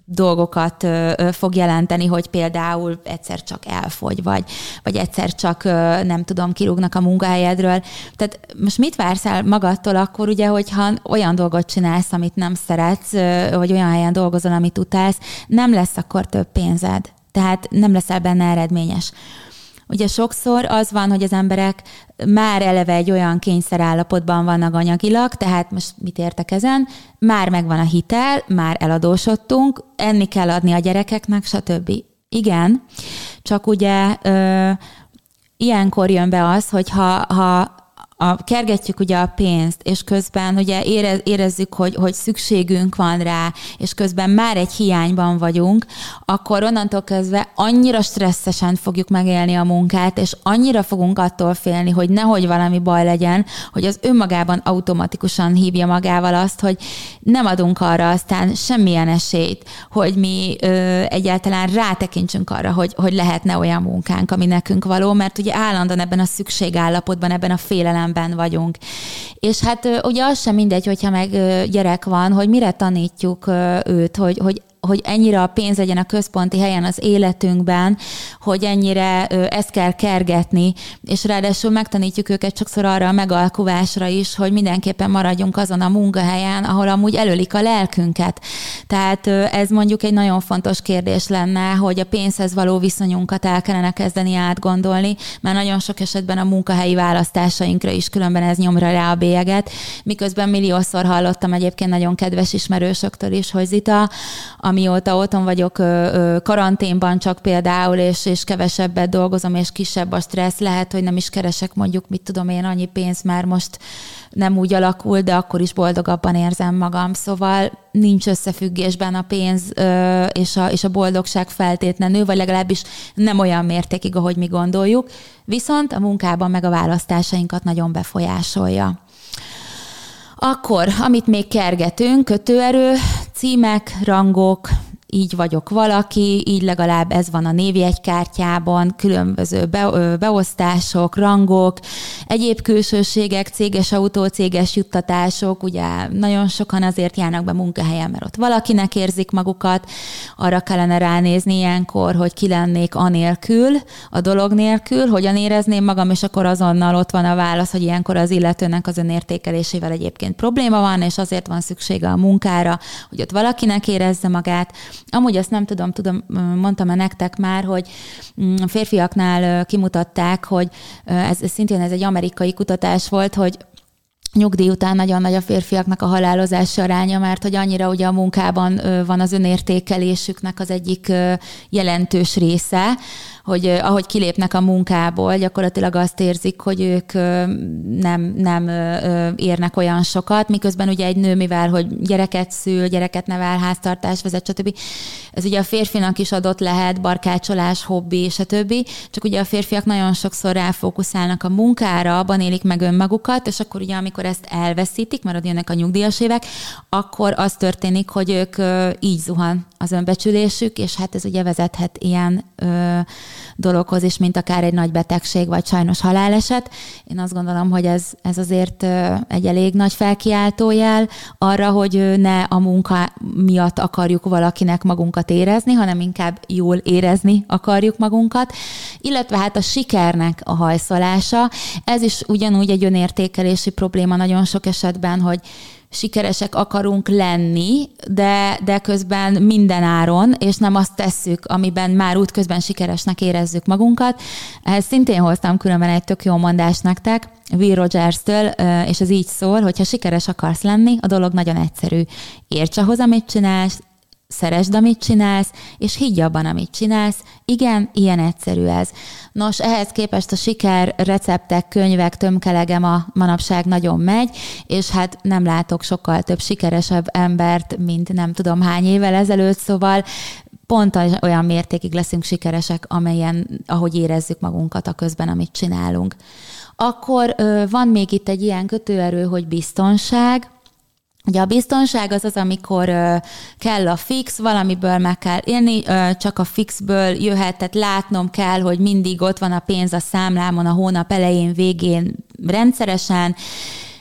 dolgokat fog jelenteni, hogy például egyszer csak elfogy, vagy, vagy egyszer csak nem tudom, kirúgnak a munkahelyedről. Tehát most mit vársz el magadtól akkor, ugye, hogyha olyan dolgot csinálsz, amit nem szeretsz, vagy olyan helyen dolgozol, amit utálsz, nem lesz akkor több pénzed. Tehát nem leszel benne eredményes. Ugye sokszor az van, hogy az emberek már eleve egy olyan kényszerállapotban vannak anyagilag, tehát most mit értek ezen, már megvan a hitel, már eladósodtunk, enni kell adni a gyerekeknek, stb. Igen, csak ugye ö, ilyenkor jön be az, hogy ha, ha a, kergetjük ugye a pénzt, és közben ugye érez, érezzük, hogy, hogy szükségünk van rá, és közben már egy hiányban vagyunk, akkor onnantól kezdve annyira stresszesen fogjuk megélni a munkát, és annyira fogunk attól félni, hogy nehogy valami baj legyen, hogy az önmagában automatikusan hívja magával azt, hogy nem adunk arra aztán semmilyen esélyt, hogy mi ö, egyáltalán rátekintsünk arra, hogy, hogy lehetne olyan munkánk, ami nekünk való, mert ugye állandóan ebben a szükségállapotban, ebben a félelem figyelemben vagyunk. És hát ugye az sem mindegy, hogyha meg gyerek van, hogy mire tanítjuk őt, hogy, hogy hogy ennyire a pénz legyen a központi helyen az életünkben, hogy ennyire ezt kell kergetni, és ráadásul megtanítjuk őket sokszor arra a megalkuvásra is, hogy mindenképpen maradjunk azon a munkahelyen, ahol amúgy előlik a lelkünket. Tehát ez mondjuk egy nagyon fontos kérdés lenne, hogy a pénzhez való viszonyunkat el kellene kezdeni átgondolni, mert nagyon sok esetben a munkahelyi választásainkra is különben ez nyomra rá a bélyeget, miközben milliószor hallottam egyébként nagyon kedves ismerősöktől is, hogy Zita, amióta otthon vagyok karanténban csak például, és, és kevesebbet dolgozom, és kisebb a stressz, lehet, hogy nem is keresek mondjuk, mit tudom én, annyi pénzt már most nem úgy alakul, de akkor is boldogabban érzem magam. Szóval nincs összefüggésben a pénz és a, és a boldogság feltétlenül, vagy legalábbis nem olyan mértékig, ahogy mi gondoljuk. Viszont a munkában meg a választásainkat nagyon befolyásolja. Akkor, amit még kergetünk, kötőerő, címek, rangok, így vagyok valaki, így legalább ez van a névjegykártyában, különböző be, beosztások, rangok, egyéb külsőségek, céges autó, céges juttatások, ugye nagyon sokan azért járnak be munkahelyen, mert ott valakinek érzik magukat, arra kellene ránézni ilyenkor, hogy ki lennék anélkül, a dolog nélkül, hogyan érezném magam, és akkor azonnal ott van a válasz, hogy ilyenkor az illetőnek az önértékelésével egyébként probléma van, és azért van szüksége a munkára, hogy ott valakinek érezze magát, Amúgy azt nem tudom, tudom, mondtam-e nektek már, hogy mm, férfiaknál kimutatták, hogy ez, ez szintén ez egy amerikai kutatás volt, hogy nyugdíj után nagyon nagy a férfiaknak a halálozási aránya, mert hogy annyira ugye a munkában van az önértékelésüknek az egyik jelentős része, hogy ahogy kilépnek a munkából, gyakorlatilag azt érzik, hogy ők nem, nem érnek olyan sokat, miközben ugye egy nő, mivel hogy gyereket szül, gyereket nevel, háztartás vezet, stb. Ez ugye a férfinak is adott lehet, barkácsolás, hobbi, stb. Csak ugye a férfiak nagyon sokszor ráfókuszálnak a munkára, abban élik meg önmagukat, és akkor ugye amikor ezt elveszítik, mert jönnek a nyugdíjas évek, akkor az történik, hogy ők így zuhan az önbecsülésük, és hát ez ugye vezethet ilyen ö, dologhoz is, mint akár egy nagy betegség, vagy sajnos haláleset. Én azt gondolom, hogy ez, ez azért egy elég nagy felkiáltójel arra, hogy ne a munka miatt akarjuk valakinek magunkat érezni, hanem inkább jól érezni akarjuk magunkat, illetve hát a sikernek a hajszolása, ez is ugyanúgy egy önértékelési probléma nagyon sok esetben, hogy sikeresek akarunk lenni, de, de közben minden áron, és nem azt tesszük, amiben már útközben sikeresnek érezzük magunkat. Ehhez szintén hoztam különben egy tök jó mondást nektek, Will Rogers-től, és ez így szól, hogy ha sikeres akarsz lenni, a dolog nagyon egyszerű. Érts ahhoz, amit csinálsz, szeresd, amit csinálsz, és higgy abban, amit csinálsz. Igen, ilyen egyszerű ez. Nos, ehhez képest a siker receptek, könyvek, tömkelegem a manapság nagyon megy, és hát nem látok sokkal több sikeresebb embert, mint nem tudom hány évvel ezelőtt, szóval pont olyan mértékig leszünk sikeresek, amelyen, ahogy érezzük magunkat a közben, amit csinálunk. Akkor van még itt egy ilyen kötőerő, hogy biztonság, Ugye a biztonság az az, amikor kell a fix, valamiből meg kell élni, csak a fixből jöhet, tehát látnom kell, hogy mindig ott van a pénz a számlámon a hónap elején, végén rendszeresen,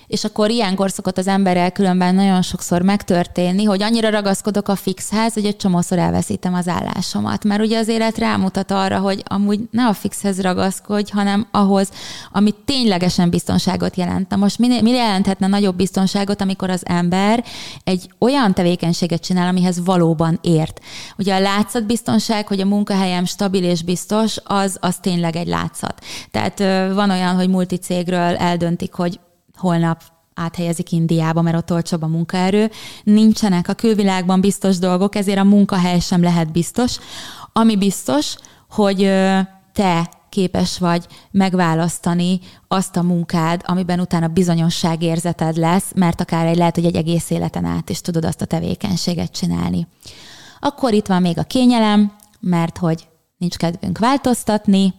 és akkor ilyenkor szokott az emberrel különben nagyon sokszor megtörténni, hogy annyira ragaszkodok a fixhez, hogy egy csomószor elveszítem az állásomat. Mert ugye az élet rámutat arra, hogy amúgy ne a fixhez ragaszkodj, hanem ahhoz, ami ténylegesen biztonságot jelent. Na most mi, mi jelenthetne nagyobb biztonságot, amikor az ember egy olyan tevékenységet csinál, amihez valóban ért. Ugye a látszatbiztonság, hogy a munkahelyem stabil és biztos, az, az tényleg egy látszat. Tehát van olyan, hogy multicégről eldöntik, hogy holnap áthelyezik Indiába, mert ott olcsóbb a munkaerő. Nincsenek a külvilágban biztos dolgok, ezért a munkahely sem lehet biztos. Ami biztos, hogy te képes vagy megválasztani azt a munkád, amiben utána bizonyosságérzeted lesz, mert akár egy lehet, hogy egy egész életen át is tudod azt a tevékenységet csinálni. Akkor itt van még a kényelem, mert hogy nincs kedvünk változtatni,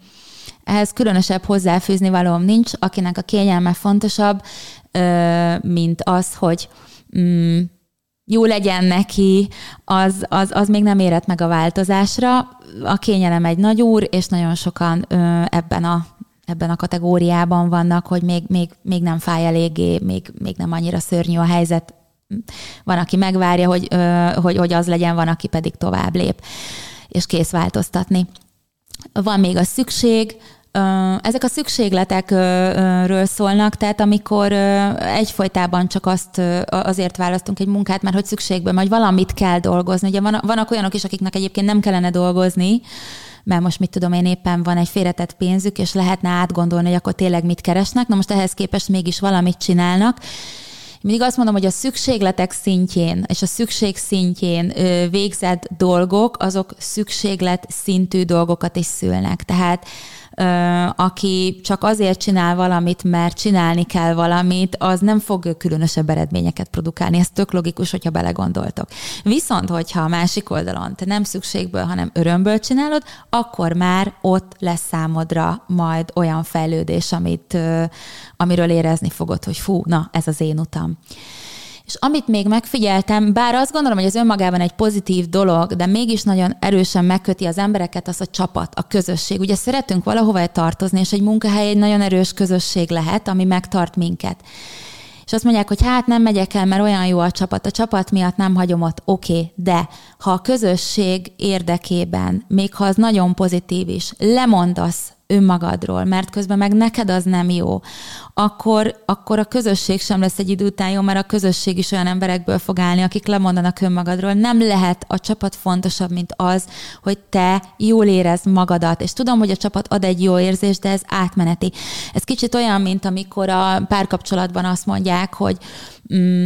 ehhez különösebb hozzáfűzni valóm nincs, akinek a kényelme fontosabb, mint az, hogy mm, jó legyen neki, az, az, az még nem érett meg a változásra. A kényelem egy nagy úr, és nagyon sokan ebben a ebben a kategóriában vannak, hogy még, még, még nem fáj eléggé, még, még nem annyira szörnyű a helyzet. Van, aki megvárja, hogy, hogy, hogy az legyen, van, aki pedig tovább lép, és kész változtatni. Van még a szükség, ezek a szükségletekről szólnak, tehát amikor egyfolytában csak azt azért választunk egy munkát, mert hogy szükségből, vagy valamit kell dolgozni. Ugye van, vannak olyanok is, akiknek egyébként nem kellene dolgozni, mert most mit tudom én éppen van egy félretett pénzük, és lehetne átgondolni, hogy akkor tényleg mit keresnek. Na most ehhez képest mégis valamit csinálnak. Mindig azt mondom, hogy a szükségletek szintjén és a szükség szintjén végzett dolgok, azok szükséglet szintű dolgokat is szülnek. Tehát aki csak azért csinál valamit, mert csinálni kell valamit, az nem fog különösebb eredményeket produkálni. Ez tök logikus, hogyha belegondoltok. Viszont, hogyha a másik oldalon te nem szükségből, hanem örömből csinálod, akkor már ott lesz számodra majd olyan fejlődés, amit, amiről érezni fogod, hogy fú, na, ez az én utam. És amit még megfigyeltem, bár azt gondolom, hogy ez önmagában egy pozitív dolog, de mégis nagyon erősen megköti az embereket az a csapat, a közösség. Ugye szeretünk valahova tartozni, és egy munkahely egy nagyon erős közösség lehet, ami megtart minket. És azt mondják, hogy hát nem megyek el, mert olyan jó a csapat, a csapat miatt nem hagyom ott, oké, okay, de ha a közösség érdekében, még ha az nagyon pozitív is, lemondasz önmagadról, mert közben meg neked az nem jó, akkor, akkor a közösség sem lesz egy idő után jó, mert a közösség is olyan emberekből fog állni, akik lemondanak önmagadról. Nem lehet a csapat fontosabb, mint az, hogy te jól érez magadat. És tudom, hogy a csapat ad egy jó érzést, de ez átmeneti. Ez kicsit olyan, mint amikor a párkapcsolatban azt mondják, hogy mm,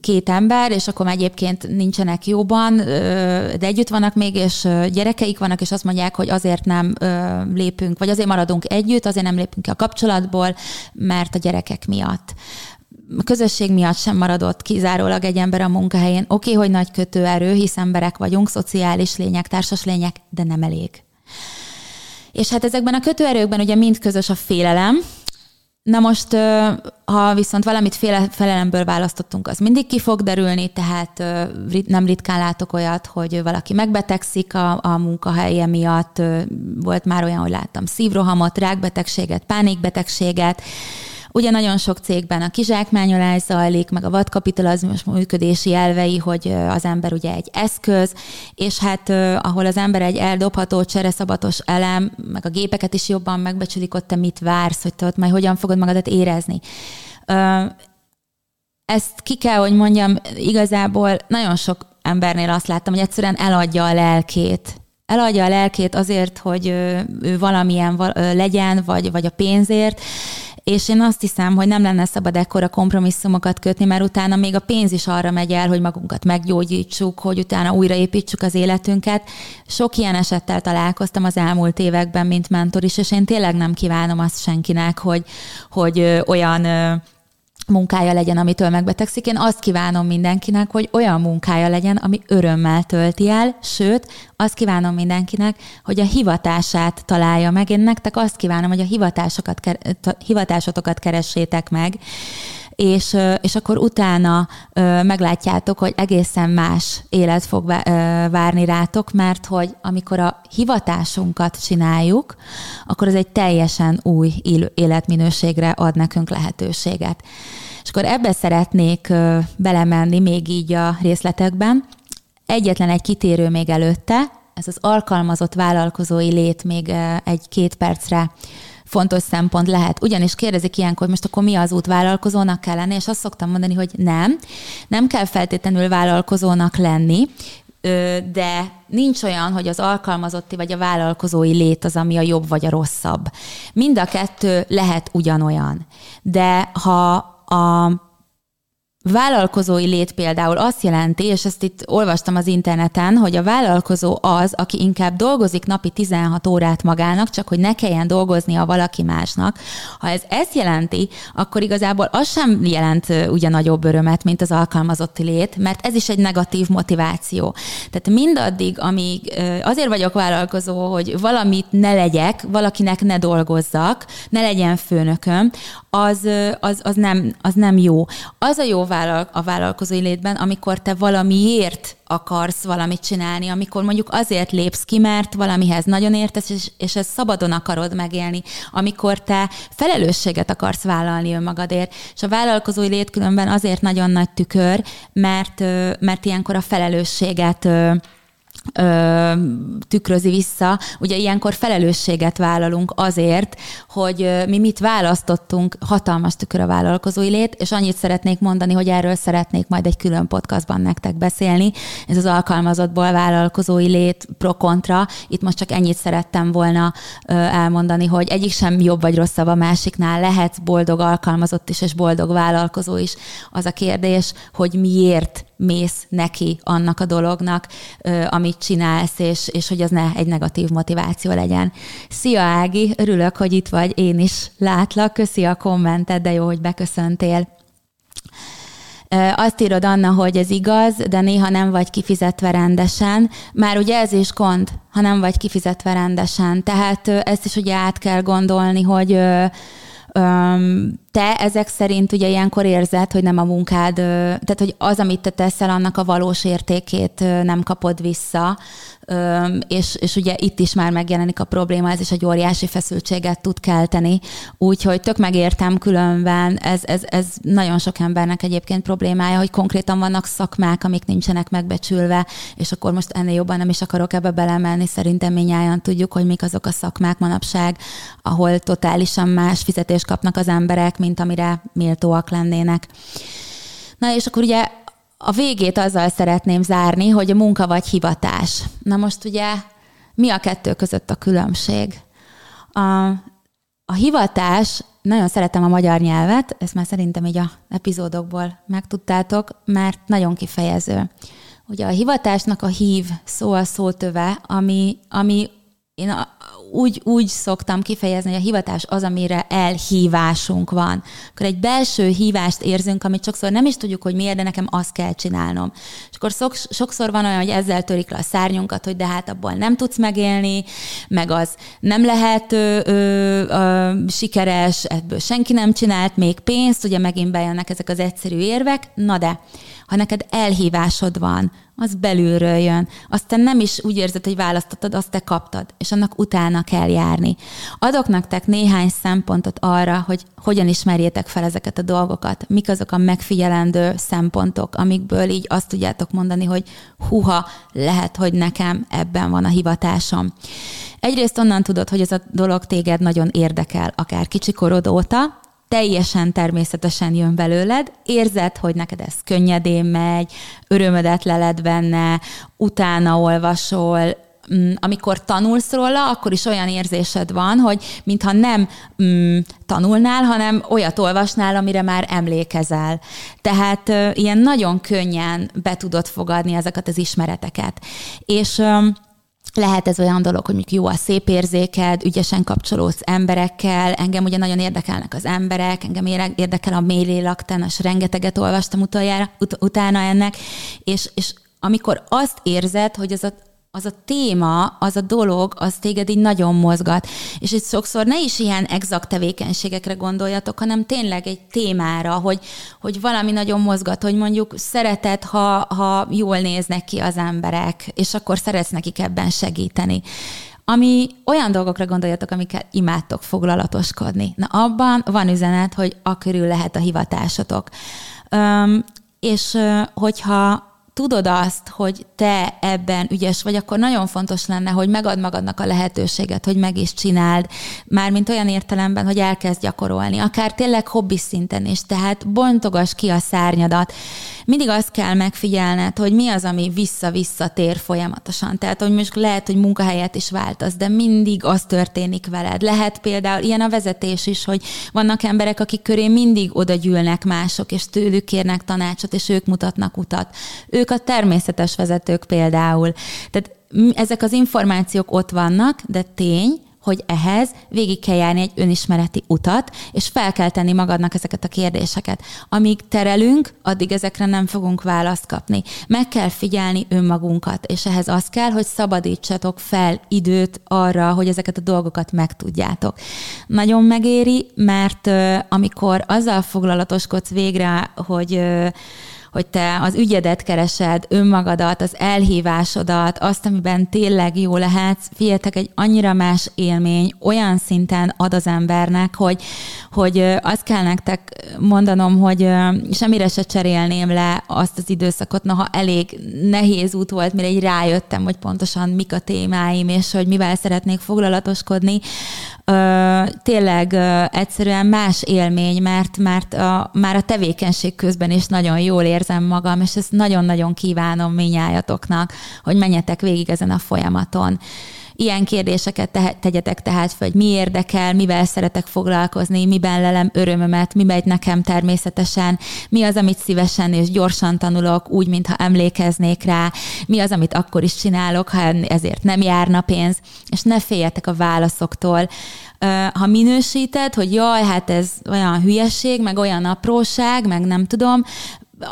két ember, és akkor egyébként nincsenek jóban, de együtt vannak még, és gyerekeik vannak, és azt mondják, hogy azért nem lépünk, vagy azért maradunk együtt, azért nem lépünk ki a kapcsolatból, mert a gyerekek miatt a közösség miatt sem maradott kizárólag egy ember a munkahelyén. Oké, okay, hogy nagy kötőerő, hisz emberek vagyunk, szociális lények, társas lények, de nem elég. És hát ezekben a kötőerőkben ugye mind közös a félelem, Na most, ha viszont valamit féle, felelemből választottunk, az mindig ki fog derülni, tehát nem ritkán látok olyat, hogy valaki megbetegszik a, a munkahelye miatt. Volt már olyan, hogy láttam szívrohamot, rákbetegséget, pánikbetegséget, Ugye nagyon sok cégben a kizsákmányolás zajlik, meg a vadkapitalizmus működési elvei, hogy az ember ugye egy eszköz, és hát ahol az ember egy eldobható csereszabatos elem, meg a gépeket is jobban megbecsülik, ott te mit vársz, hogy te ott majd hogyan fogod magadat érezni. Ezt ki kell, hogy mondjam, igazából nagyon sok embernél azt láttam, hogy egyszerűen eladja a lelkét eladja a lelkét azért, hogy ő valamilyen legyen, vagy, vagy a pénzért, és én azt hiszem, hogy nem lenne szabad ekkora kompromisszumokat kötni, mert utána még a pénz is arra megy el, hogy magunkat meggyógyítsuk, hogy utána újraépítsük az életünket. Sok ilyen esettel találkoztam az elmúlt években, mint mentor is, és én tényleg nem kívánom azt senkinek, hogy, hogy olyan munkája legyen, amitől megbetegszik. Én azt kívánom mindenkinek, hogy olyan munkája legyen, ami örömmel tölti el, sőt, azt kívánom mindenkinek, hogy a hivatását találja meg. Én nektek azt kívánom, hogy a hivatásokat, hivatásotokat keressétek meg, és, és akkor utána meglátjátok, hogy egészen más élet fog várni rátok, mert hogy amikor a hivatásunkat csináljuk, akkor ez egy teljesen új életminőségre ad nekünk lehetőséget. És akkor ebbe szeretnék belemenni még így a részletekben. Egyetlen egy kitérő még előtte, ez az alkalmazott vállalkozói lét még egy-két percre fontos szempont lehet. Ugyanis kérdezik ilyenkor, hogy most akkor mi az út vállalkozónak kell lenni, és azt szoktam mondani, hogy nem, nem kell feltétlenül vállalkozónak lenni, de nincs olyan, hogy az alkalmazotti vagy a vállalkozói lét az, ami a jobb vagy a rosszabb. Mind a kettő lehet ugyanolyan. De ha a vállalkozói lét például azt jelenti, és ezt itt olvastam az interneten, hogy a vállalkozó az, aki inkább dolgozik napi 16 órát magának, csak hogy ne kelljen dolgoznia valaki másnak. Ha ez ezt jelenti, akkor igazából az sem jelent ugye nagyobb örömet, mint az alkalmazotti lét, mert ez is egy negatív motiváció. Tehát mindaddig, amíg azért vagyok vállalkozó, hogy valamit ne legyek, valakinek ne dolgozzak, ne legyen főnököm, az, az, az, nem, az nem jó. Az a jó vállal, a vállalkozói létben, amikor te valamiért akarsz valamit csinálni, amikor mondjuk azért lépsz ki, mert valamihez nagyon értesz, és, és ezt szabadon akarod megélni, amikor te felelősséget akarsz vállalni önmagadért. És a vállalkozói lét különben azért nagyon nagy tükör, mert, mert ilyenkor a felelősséget tükrözi vissza. Ugye ilyenkor felelősséget vállalunk azért, hogy mi mit választottunk, hatalmas tükör a vállalkozói lét, és annyit szeretnék mondani, hogy erről szeretnék majd egy külön podcastban nektek beszélni. Ez az alkalmazottból vállalkozói lét pro-kontra. Itt most csak ennyit szerettem volna elmondani, hogy egyik sem jobb vagy rosszabb a másiknál. Lehet boldog alkalmazott is, és boldog vállalkozó is. Az a kérdés, hogy miért mész neki annak a dolognak, amit csinálsz, és, és hogy az ne egy negatív motiváció legyen. Szia Ági, örülök, hogy itt vagy, én is látlak, köszi a kommented, de jó, hogy beköszöntél. Azt írod, Anna, hogy ez igaz, de néha nem vagy kifizetve rendesen. Már ugye ez is gond, ha nem vagy kifizetve rendesen. Tehát ezt is ugye át kell gondolni, hogy te ezek szerint ugye ilyenkor érzed, hogy nem a munkád, tehát hogy az, amit te teszel, annak a valós értékét nem kapod vissza, és, és ugye itt is már megjelenik a probléma, ez is egy óriási feszültséget tud kelteni, úgyhogy tök megértem különben, ez, ez, ez nagyon sok embernek egyébként problémája, hogy konkrétan vannak szakmák, amik nincsenek megbecsülve, és akkor most ennél jobban nem is akarok ebbe belemenni, szerintem minnyáján tudjuk, hogy mik azok a szakmák manapság, ahol totálisan más fizetést kapnak az emberek, mint amire méltóak lennének. Na és akkor ugye a végét azzal szeretném zárni, hogy a munka vagy hivatás. Na most ugye mi a kettő között a különbség? A, a hivatás, nagyon szeretem a magyar nyelvet, ezt már szerintem így a epizódokból megtudtátok, mert nagyon kifejező. Ugye a hivatásnak a hív szó a szótöve, ami, ami én úgy, úgy szoktam kifejezni, hogy a hivatás az, amire elhívásunk van. Akkor egy belső hívást érzünk, amit sokszor nem is tudjuk, hogy miért, de nekem azt kell csinálnom. És akkor szok, sokszor van olyan, hogy ezzel törik le a szárnyunkat, hogy de hát abból nem tudsz megélni, meg az nem lehet ö, ö, ö, sikeres, ebből senki nem csinált még pénzt, ugye megint bejönnek ezek az egyszerű érvek, na de ha neked elhívásod van, az belülről jön. Aztán nem is úgy érzed, hogy választottad, azt te kaptad, és annak utána kell járni. Adok nektek néhány szempontot arra, hogy hogyan ismerjétek fel ezeket a dolgokat, mik azok a megfigyelendő szempontok, amikből így azt tudjátok mondani, hogy huha, lehet, hogy nekem ebben van a hivatásom. Egyrészt onnan tudod, hogy ez a dolog téged nagyon érdekel, akár kicsikorod óta, teljesen természetesen jön belőled, érzed, hogy neked ez könnyedén megy, örömödet leled benne, utána olvasol, mm, amikor tanulsz róla, akkor is olyan érzésed van, hogy mintha nem mm, tanulnál, hanem olyat olvasnál, amire már emlékezel. Tehát uh, ilyen nagyon könnyen be tudod fogadni ezeket az ismereteket. És um, lehet ez olyan dolog, hogy jó a szép érzéked, ügyesen kapcsolódsz emberekkel, engem ugye nagyon érdekelnek az emberek, engem érdekel a mély lélaktános, rengeteget olvastam utoljára, ut- utána ennek, és, és amikor azt érzed, hogy az a az a téma, az a dolog, az téged így nagyon mozgat. És itt sokszor ne is ilyen exakt tevékenységekre gondoljatok, hanem tényleg egy témára, hogy, hogy valami nagyon mozgat, hogy mondjuk szereted, ha, ha jól néznek ki az emberek, és akkor szeretsz nekik ebben segíteni ami olyan dolgokra gondoljatok, amikkel imádtok foglalatoskodni. Na abban van üzenet, hogy a körül lehet a hivatásotok. Üm, és hogyha tudod azt, hogy te ebben ügyes vagy, akkor nagyon fontos lenne, hogy megad magadnak a lehetőséget, hogy meg is csináld, mármint olyan értelemben, hogy elkezd gyakorolni, akár tényleg hobbi szinten is, tehát bontogas ki a szárnyadat. Mindig azt kell megfigyelned, hogy mi az, ami vissza-vissza tér folyamatosan. Tehát, hogy most lehet, hogy munkahelyet is váltasz, de mindig az történik veled. Lehet például ilyen a vezetés is, hogy vannak emberek, akik köré mindig oda gyűlnek mások, és tőlük kérnek tanácsot, és ők mutatnak utat. Ők a természetes vezetők például. Tehát ezek az információk ott vannak, de tény, hogy ehhez végig kell járni egy önismereti utat, és fel kell tenni magadnak ezeket a kérdéseket. Amíg terelünk, addig ezekre nem fogunk választ kapni. Meg kell figyelni önmagunkat, és ehhez az kell, hogy szabadítsatok fel időt arra, hogy ezeket a dolgokat megtudjátok. Nagyon megéri, mert amikor azzal foglalatoskodsz végre, hogy hogy te az ügyedet keresed, önmagadat, az elhívásodat, azt, amiben tényleg jó lehetsz, figyeltek, egy annyira más élmény, olyan szinten ad az embernek, hogy, hogy azt kell nektek mondanom, hogy semmire se cserélném le azt az időszakot, noha elég nehéz út volt, mire így rájöttem, hogy pontosan mik a témáim, és hogy mivel szeretnék foglalatoskodni. Tényleg egyszerűen más élmény, mert, mert a, már a tevékenység közben is nagyon jól érzem magam, és ezt nagyon-nagyon kívánom minnyájatoknak, hogy menjetek végig ezen a folyamaton. Ilyen kérdéseket te- tegyetek tehát hogy mi érdekel, mivel szeretek foglalkozni, miben lelem örömömet, mi megy nekem természetesen, mi az, amit szívesen és gyorsan tanulok, úgy, mintha emlékeznék rá, mi az, amit akkor is csinálok, ha ezért nem járna pénz, és ne féljetek a válaszoktól ha minősíted, hogy jaj, hát ez olyan hülyeség, meg olyan apróság, meg nem tudom,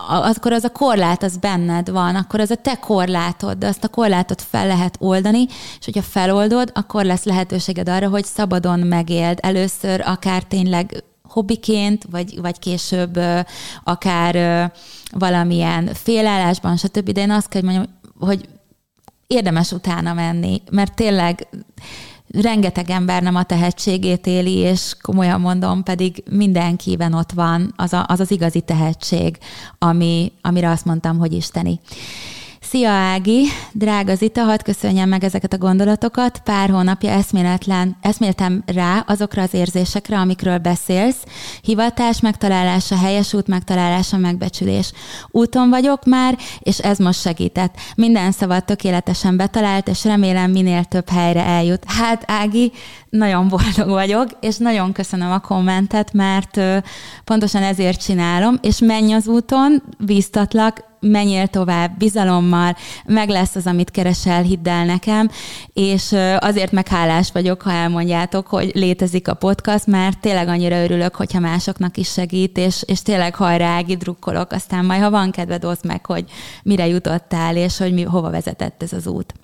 akkor az a korlát az benned van, akkor az a te korlátod, de azt a korlátot fel lehet oldani, és hogyha feloldod, akkor lesz lehetőséged arra, hogy szabadon megéld. Először akár tényleg hobbiként, vagy, vagy később akár valamilyen félállásban, stb. De én azt kell, hogy mondjam, hogy érdemes utána menni, mert tényleg rengeteg ember nem a tehetségét éli, és komolyan mondom, pedig mindenkiben ott van az a, az, az igazi tehetség, ami, amire azt mondtam, hogy isteni. Szia Ági, drága Zita, hadd köszönjem meg ezeket a gondolatokat. Pár hónapja eszméletlen, eszméltem rá azokra az érzésekre, amikről beszélsz. Hivatás megtalálása, helyes út megtalálása, megbecsülés. Úton vagyok már, és ez most segített. Minden szavat tökéletesen betalált, és remélem minél több helyre eljut. Hát Ági, nagyon boldog vagyok, és nagyon köszönöm a kommentet, mert pontosan ezért csinálom, és menj az úton, bíztatlak, menjél tovább, bizalommal, meg lesz az, amit keresel, hidd el nekem, és azért meghálás vagyok, ha elmondjátok, hogy létezik a podcast, mert tényleg annyira örülök, hogyha másoknak is segít, és, és tényleg hajrági drukkolok, aztán majd, ha van kedved, oszd meg, hogy mire jutottál, és hogy mi, hova vezetett ez az út.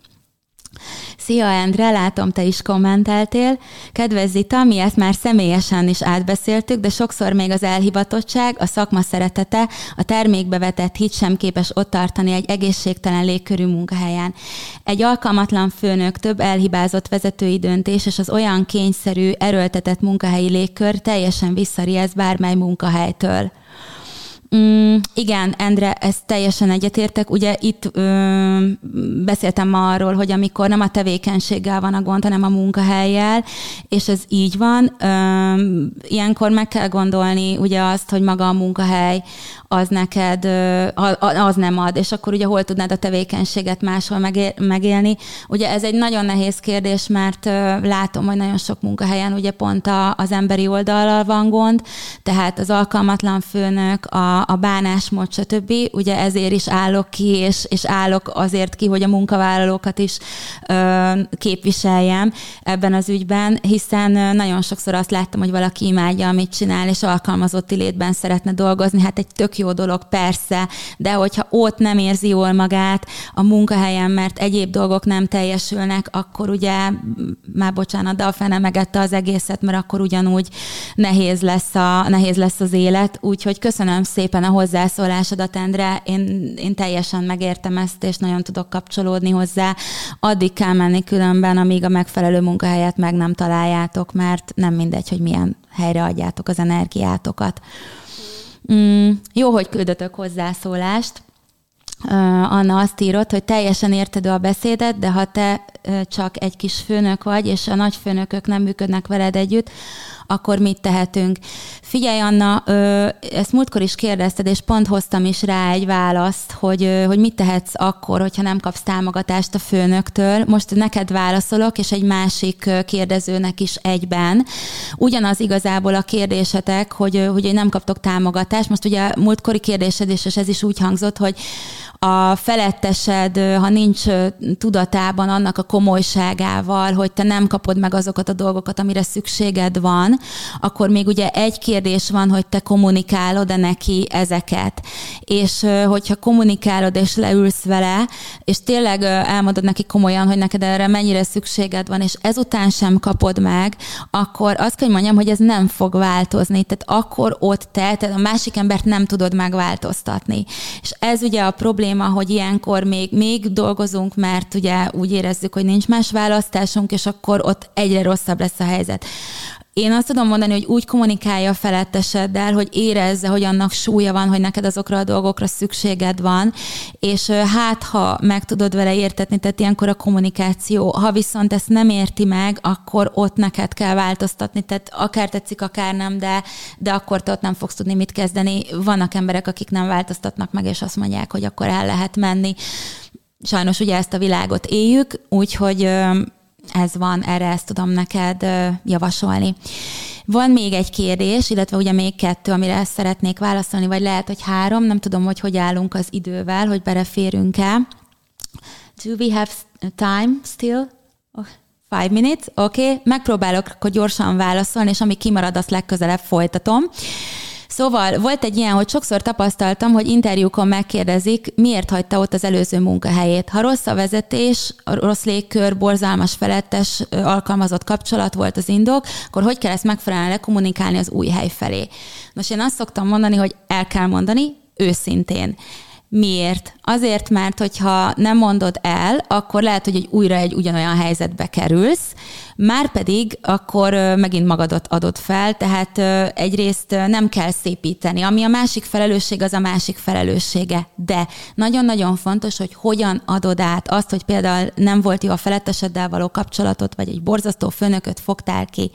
Szia Endre, látom, te is kommenteltél. Kedves Zita, mi ezt már személyesen is átbeszéltük, de sokszor még az elhivatottság, a szakma szeretete, a termékbe vetett hit sem képes ott tartani egy egészségtelen légkörű munkahelyen. Egy alkalmatlan főnök, több elhibázott vezetői döntés és az olyan kényszerű, erőltetett munkahelyi légkör teljesen visszariesz bármely munkahelytől. Mm, igen, Endre, ezt teljesen egyetértek. Ugye itt ö, beszéltem ma arról, hogy amikor nem a tevékenységgel van a gond, hanem a munkahelyjel, és ez így van, ö, ilyenkor meg kell gondolni ugye azt, hogy maga a munkahely az neked, az nem ad, és akkor ugye hol tudnád a tevékenységet máshol megélni. Ugye ez egy nagyon nehéz kérdés, mert látom, hogy nagyon sok munkahelyen ugye pont az emberi oldallal van gond, tehát az alkalmatlan főnök, a, a bánásmód, stb. Ugye ezért is állok ki, és, és állok azért ki, hogy a munkavállalókat is képviseljem ebben az ügyben, hiszen nagyon sokszor azt láttam, hogy valaki imádja, amit csinál, és alkalmazotti létben szeretne dolgozni. Hát egy tök jó dolog, persze, de hogyha ott nem érzi jól magát a munkahelyen, mert egyéb dolgok nem teljesülnek, akkor ugye, már bocsánat, de a fene megette az egészet, mert akkor ugyanúgy nehéz lesz, a, nehéz lesz az élet. Úgyhogy köszönöm szépen a hozzászólásodat, Endre. Én, én teljesen megértem ezt, és nagyon tudok kapcsolódni hozzá. Addig kell menni különben, amíg a megfelelő munkahelyet meg nem találjátok, mert nem mindegy, hogy milyen helyre adjátok az energiátokat. Mm, jó, hogy küldötök hozzászólást. Anna azt írott, hogy teljesen érted a beszédet, de ha te csak egy kis főnök vagy, és a nagyfőnökök nem működnek veled együtt, akkor mit tehetünk? Figyelj, Anna, ezt múltkor is kérdezted, és pont hoztam is rá egy választ, hogy, hogy mit tehetsz akkor, hogyha nem kapsz támogatást a főnöktől. Most neked válaszolok, és egy másik kérdezőnek is egyben. Ugyanaz igazából a kérdésetek, hogy, hogy nem kaptok támogatást. Most ugye múltkori kérdésed, és ez is úgy hangzott, hogy a felettesed, ha nincs tudatában annak a komolyságával, hogy te nem kapod meg azokat a dolgokat, amire szükséged van, akkor még ugye egy kérdés van, hogy te kommunikálod-e neki ezeket. És hogyha kommunikálod és leülsz vele, és tényleg elmondod neki komolyan, hogy neked erre mennyire szükséged van, és ezután sem kapod meg, akkor azt kell, hogy mondjam, hogy ez nem fog változni. Tehát akkor ott te, tehát a másik embert nem tudod megváltoztatni. És ez ugye a probléma, hogy ilyenkor még, még dolgozunk, mert ugye úgy érezzük, hogy nincs más választásunk, és akkor ott egyre rosszabb lesz a helyzet. Én azt tudom mondani, hogy úgy kommunikálja a feletteseddel, hogy érezze, hogy annak súlya van, hogy neked azokra a dolgokra szükséged van, és hát ha meg tudod vele értetni, tehát ilyenkor a kommunikáció, ha viszont ezt nem érti meg, akkor ott neked kell változtatni, tehát akár tetszik, akár nem, de, de akkor te ott nem fogsz tudni mit kezdeni. Vannak emberek, akik nem változtatnak meg, és azt mondják, hogy akkor el lehet menni. Sajnos ugye ezt a világot éljük, úgyhogy ez van, erre ezt tudom neked javasolni. Van még egy kérdés, illetve ugye még kettő, amire ezt szeretnék válaszolni, vagy lehet, hogy három, nem tudom, hogy hogy állunk az idővel, hogy bereférünk-e. Do we have time still? Oh, five minutes, oké. Okay. Megpróbálok akkor gyorsan válaszolni, és ami kimarad, azt legközelebb folytatom. Szóval volt egy ilyen, hogy sokszor tapasztaltam, hogy interjúkon megkérdezik, miért hagyta ott az előző munkahelyét. Ha rossz a vezetés, rossz légkör, borzalmas felettes alkalmazott kapcsolat volt az indok, akkor hogy kell ezt megfelelően lekommunikálni az új hely felé? Most én azt szoktam mondani, hogy el kell mondani, őszintén. Miért? Azért, mert hogyha nem mondod el, akkor lehet, hogy egy újra egy ugyanolyan helyzetbe kerülsz, már pedig akkor megint magadat adod fel, tehát egyrészt nem kell szépíteni. Ami a másik felelősség, az a másik felelőssége. De nagyon-nagyon fontos, hogy hogyan adod át azt, hogy például nem volt jó a feletteseddel való kapcsolatot, vagy egy borzasztó főnököt fogtál ki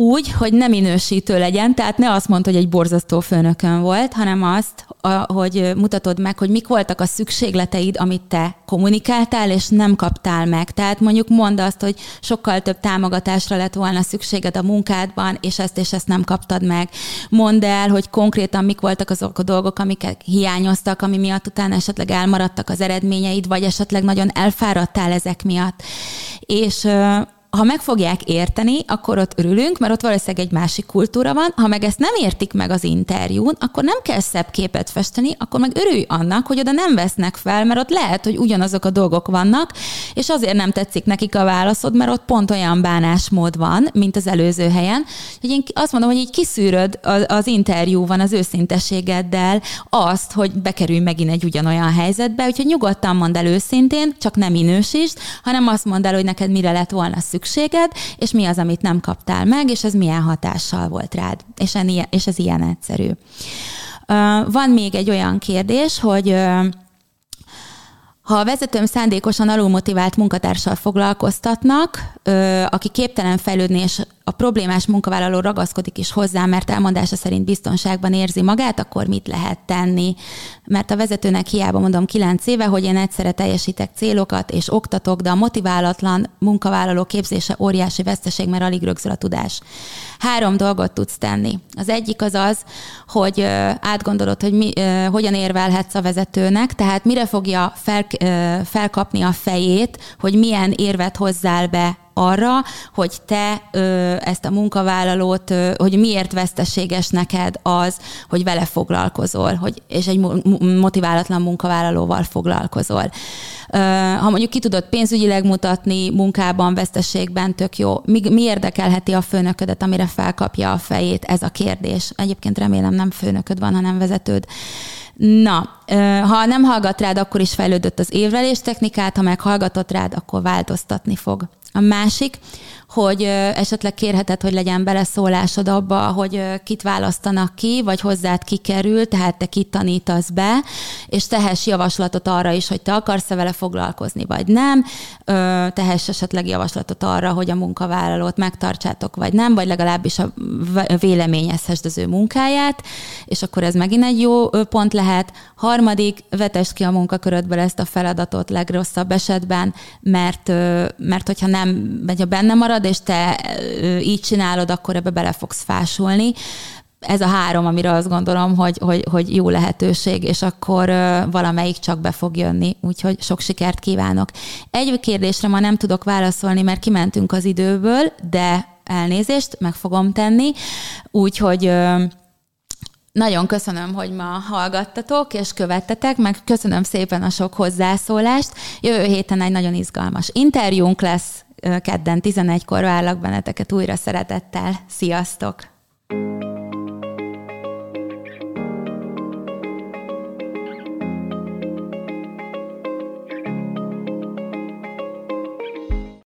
úgy, hogy nem minősítő legyen, tehát ne azt mondta, hogy egy borzasztó főnökön volt, hanem azt, hogy mutatod meg, hogy mik voltak a szükségleteid, amit te kommunikáltál, és nem kaptál meg. Tehát mondjuk mondd azt, hogy sokkal több támogatásra lett volna szükséged a munkádban, és ezt és ezt nem kaptad meg. Mondd el, hogy konkrétan mik voltak azok a dolgok, amiket hiányoztak, ami miatt utána esetleg elmaradtak az eredményeid, vagy esetleg nagyon elfáradtál ezek miatt. És ha meg fogják érteni, akkor ott örülünk, mert ott valószínűleg egy másik kultúra van. Ha meg ezt nem értik meg az interjún, akkor nem kell szebb képet festeni, akkor meg örülj annak, hogy oda nem vesznek fel, mert ott lehet, hogy ugyanazok a dolgok vannak, és azért nem tetszik nekik a válaszod, mert ott pont olyan bánásmód van, mint az előző helyen. Hogy én azt mondom, hogy így kiszűröd az interjúban az őszintességeddel azt, hogy bekerülj megint egy ugyanolyan helyzetbe, úgyhogy nyugodtan mondd el őszintén, csak nem minősítsd, hanem azt mondd el, hogy neked mire lett volna szükség szükséged, és mi az, amit nem kaptál meg, és ez milyen hatással volt rád. És, és ez ilyen egyszerű. Van még egy olyan kérdés, hogy ha a vezetőm szándékosan alulmotivált munkatársal foglalkoztatnak, aki képtelen fejlődni és a problémás munkavállaló ragaszkodik is hozzá, mert elmondása szerint biztonságban érzi magát, akkor mit lehet tenni? Mert a vezetőnek hiába mondom kilenc éve, hogy én egyszerre teljesítek célokat és oktatok, de a motiválatlan munkavállaló képzése óriási veszteség, mert alig rögzül a tudás. Három dolgot tudsz tenni. Az egyik az az, hogy átgondolod, hogy mi, hogyan érvelhetsz a vezetőnek, tehát mire fogja fel, felkapni a fejét, hogy milyen érvet hozzál be arra, hogy te ö, ezt a munkavállalót, ö, hogy miért veszteséges neked az, hogy vele foglalkozol, hogy, és egy motiválatlan munkavállalóval foglalkozol. Ö, ha mondjuk ki tudod pénzügyileg mutatni, munkában, veszteségben, tök jó. Mi, mi érdekelheti a főnöködet, amire felkapja a fejét? Ez a kérdés. Egyébként remélem nem főnököd van, hanem vezetőd. Na, ha nem hallgat rád, akkor is fejlődött az évrelés technikát, ha meghallgatott rád, akkor változtatni fog. A másik, hogy esetleg kérheted, hogy legyen beleszólásod abba, hogy kit választanak ki, vagy hozzád kikerül, tehát te kit tanítasz be, és tehess javaslatot arra is, hogy te akarsz-e vele foglalkozni, vagy nem, tehess esetleg javaslatot arra, hogy a munkavállalót megtartsátok, vagy nem, vagy legalábbis a véleményezhessd az ő munkáját, és akkor ez megint egy jó pont lehet. Harmadik, vetest ki a munkakörödből ezt a feladatot legrosszabb esetben, mert, mert hogyha nem, vagy ha benne marad, marad, és te így csinálod, akkor ebbe bele fogsz fásulni. Ez a három, amire azt gondolom, hogy, hogy, hogy jó lehetőség, és akkor valamelyik csak be fog jönni. Úgyhogy sok sikert kívánok. Egy kérdésre ma nem tudok válaszolni, mert kimentünk az időből, de elnézést, meg fogom tenni. Úgyhogy nagyon köszönöm, hogy ma hallgattatok és követtetek, meg köszönöm szépen a sok hozzászólást. Jövő héten egy nagyon izgalmas interjúnk lesz, kedden 11-kor várlak benneteket újra szeretettel. Sziasztok!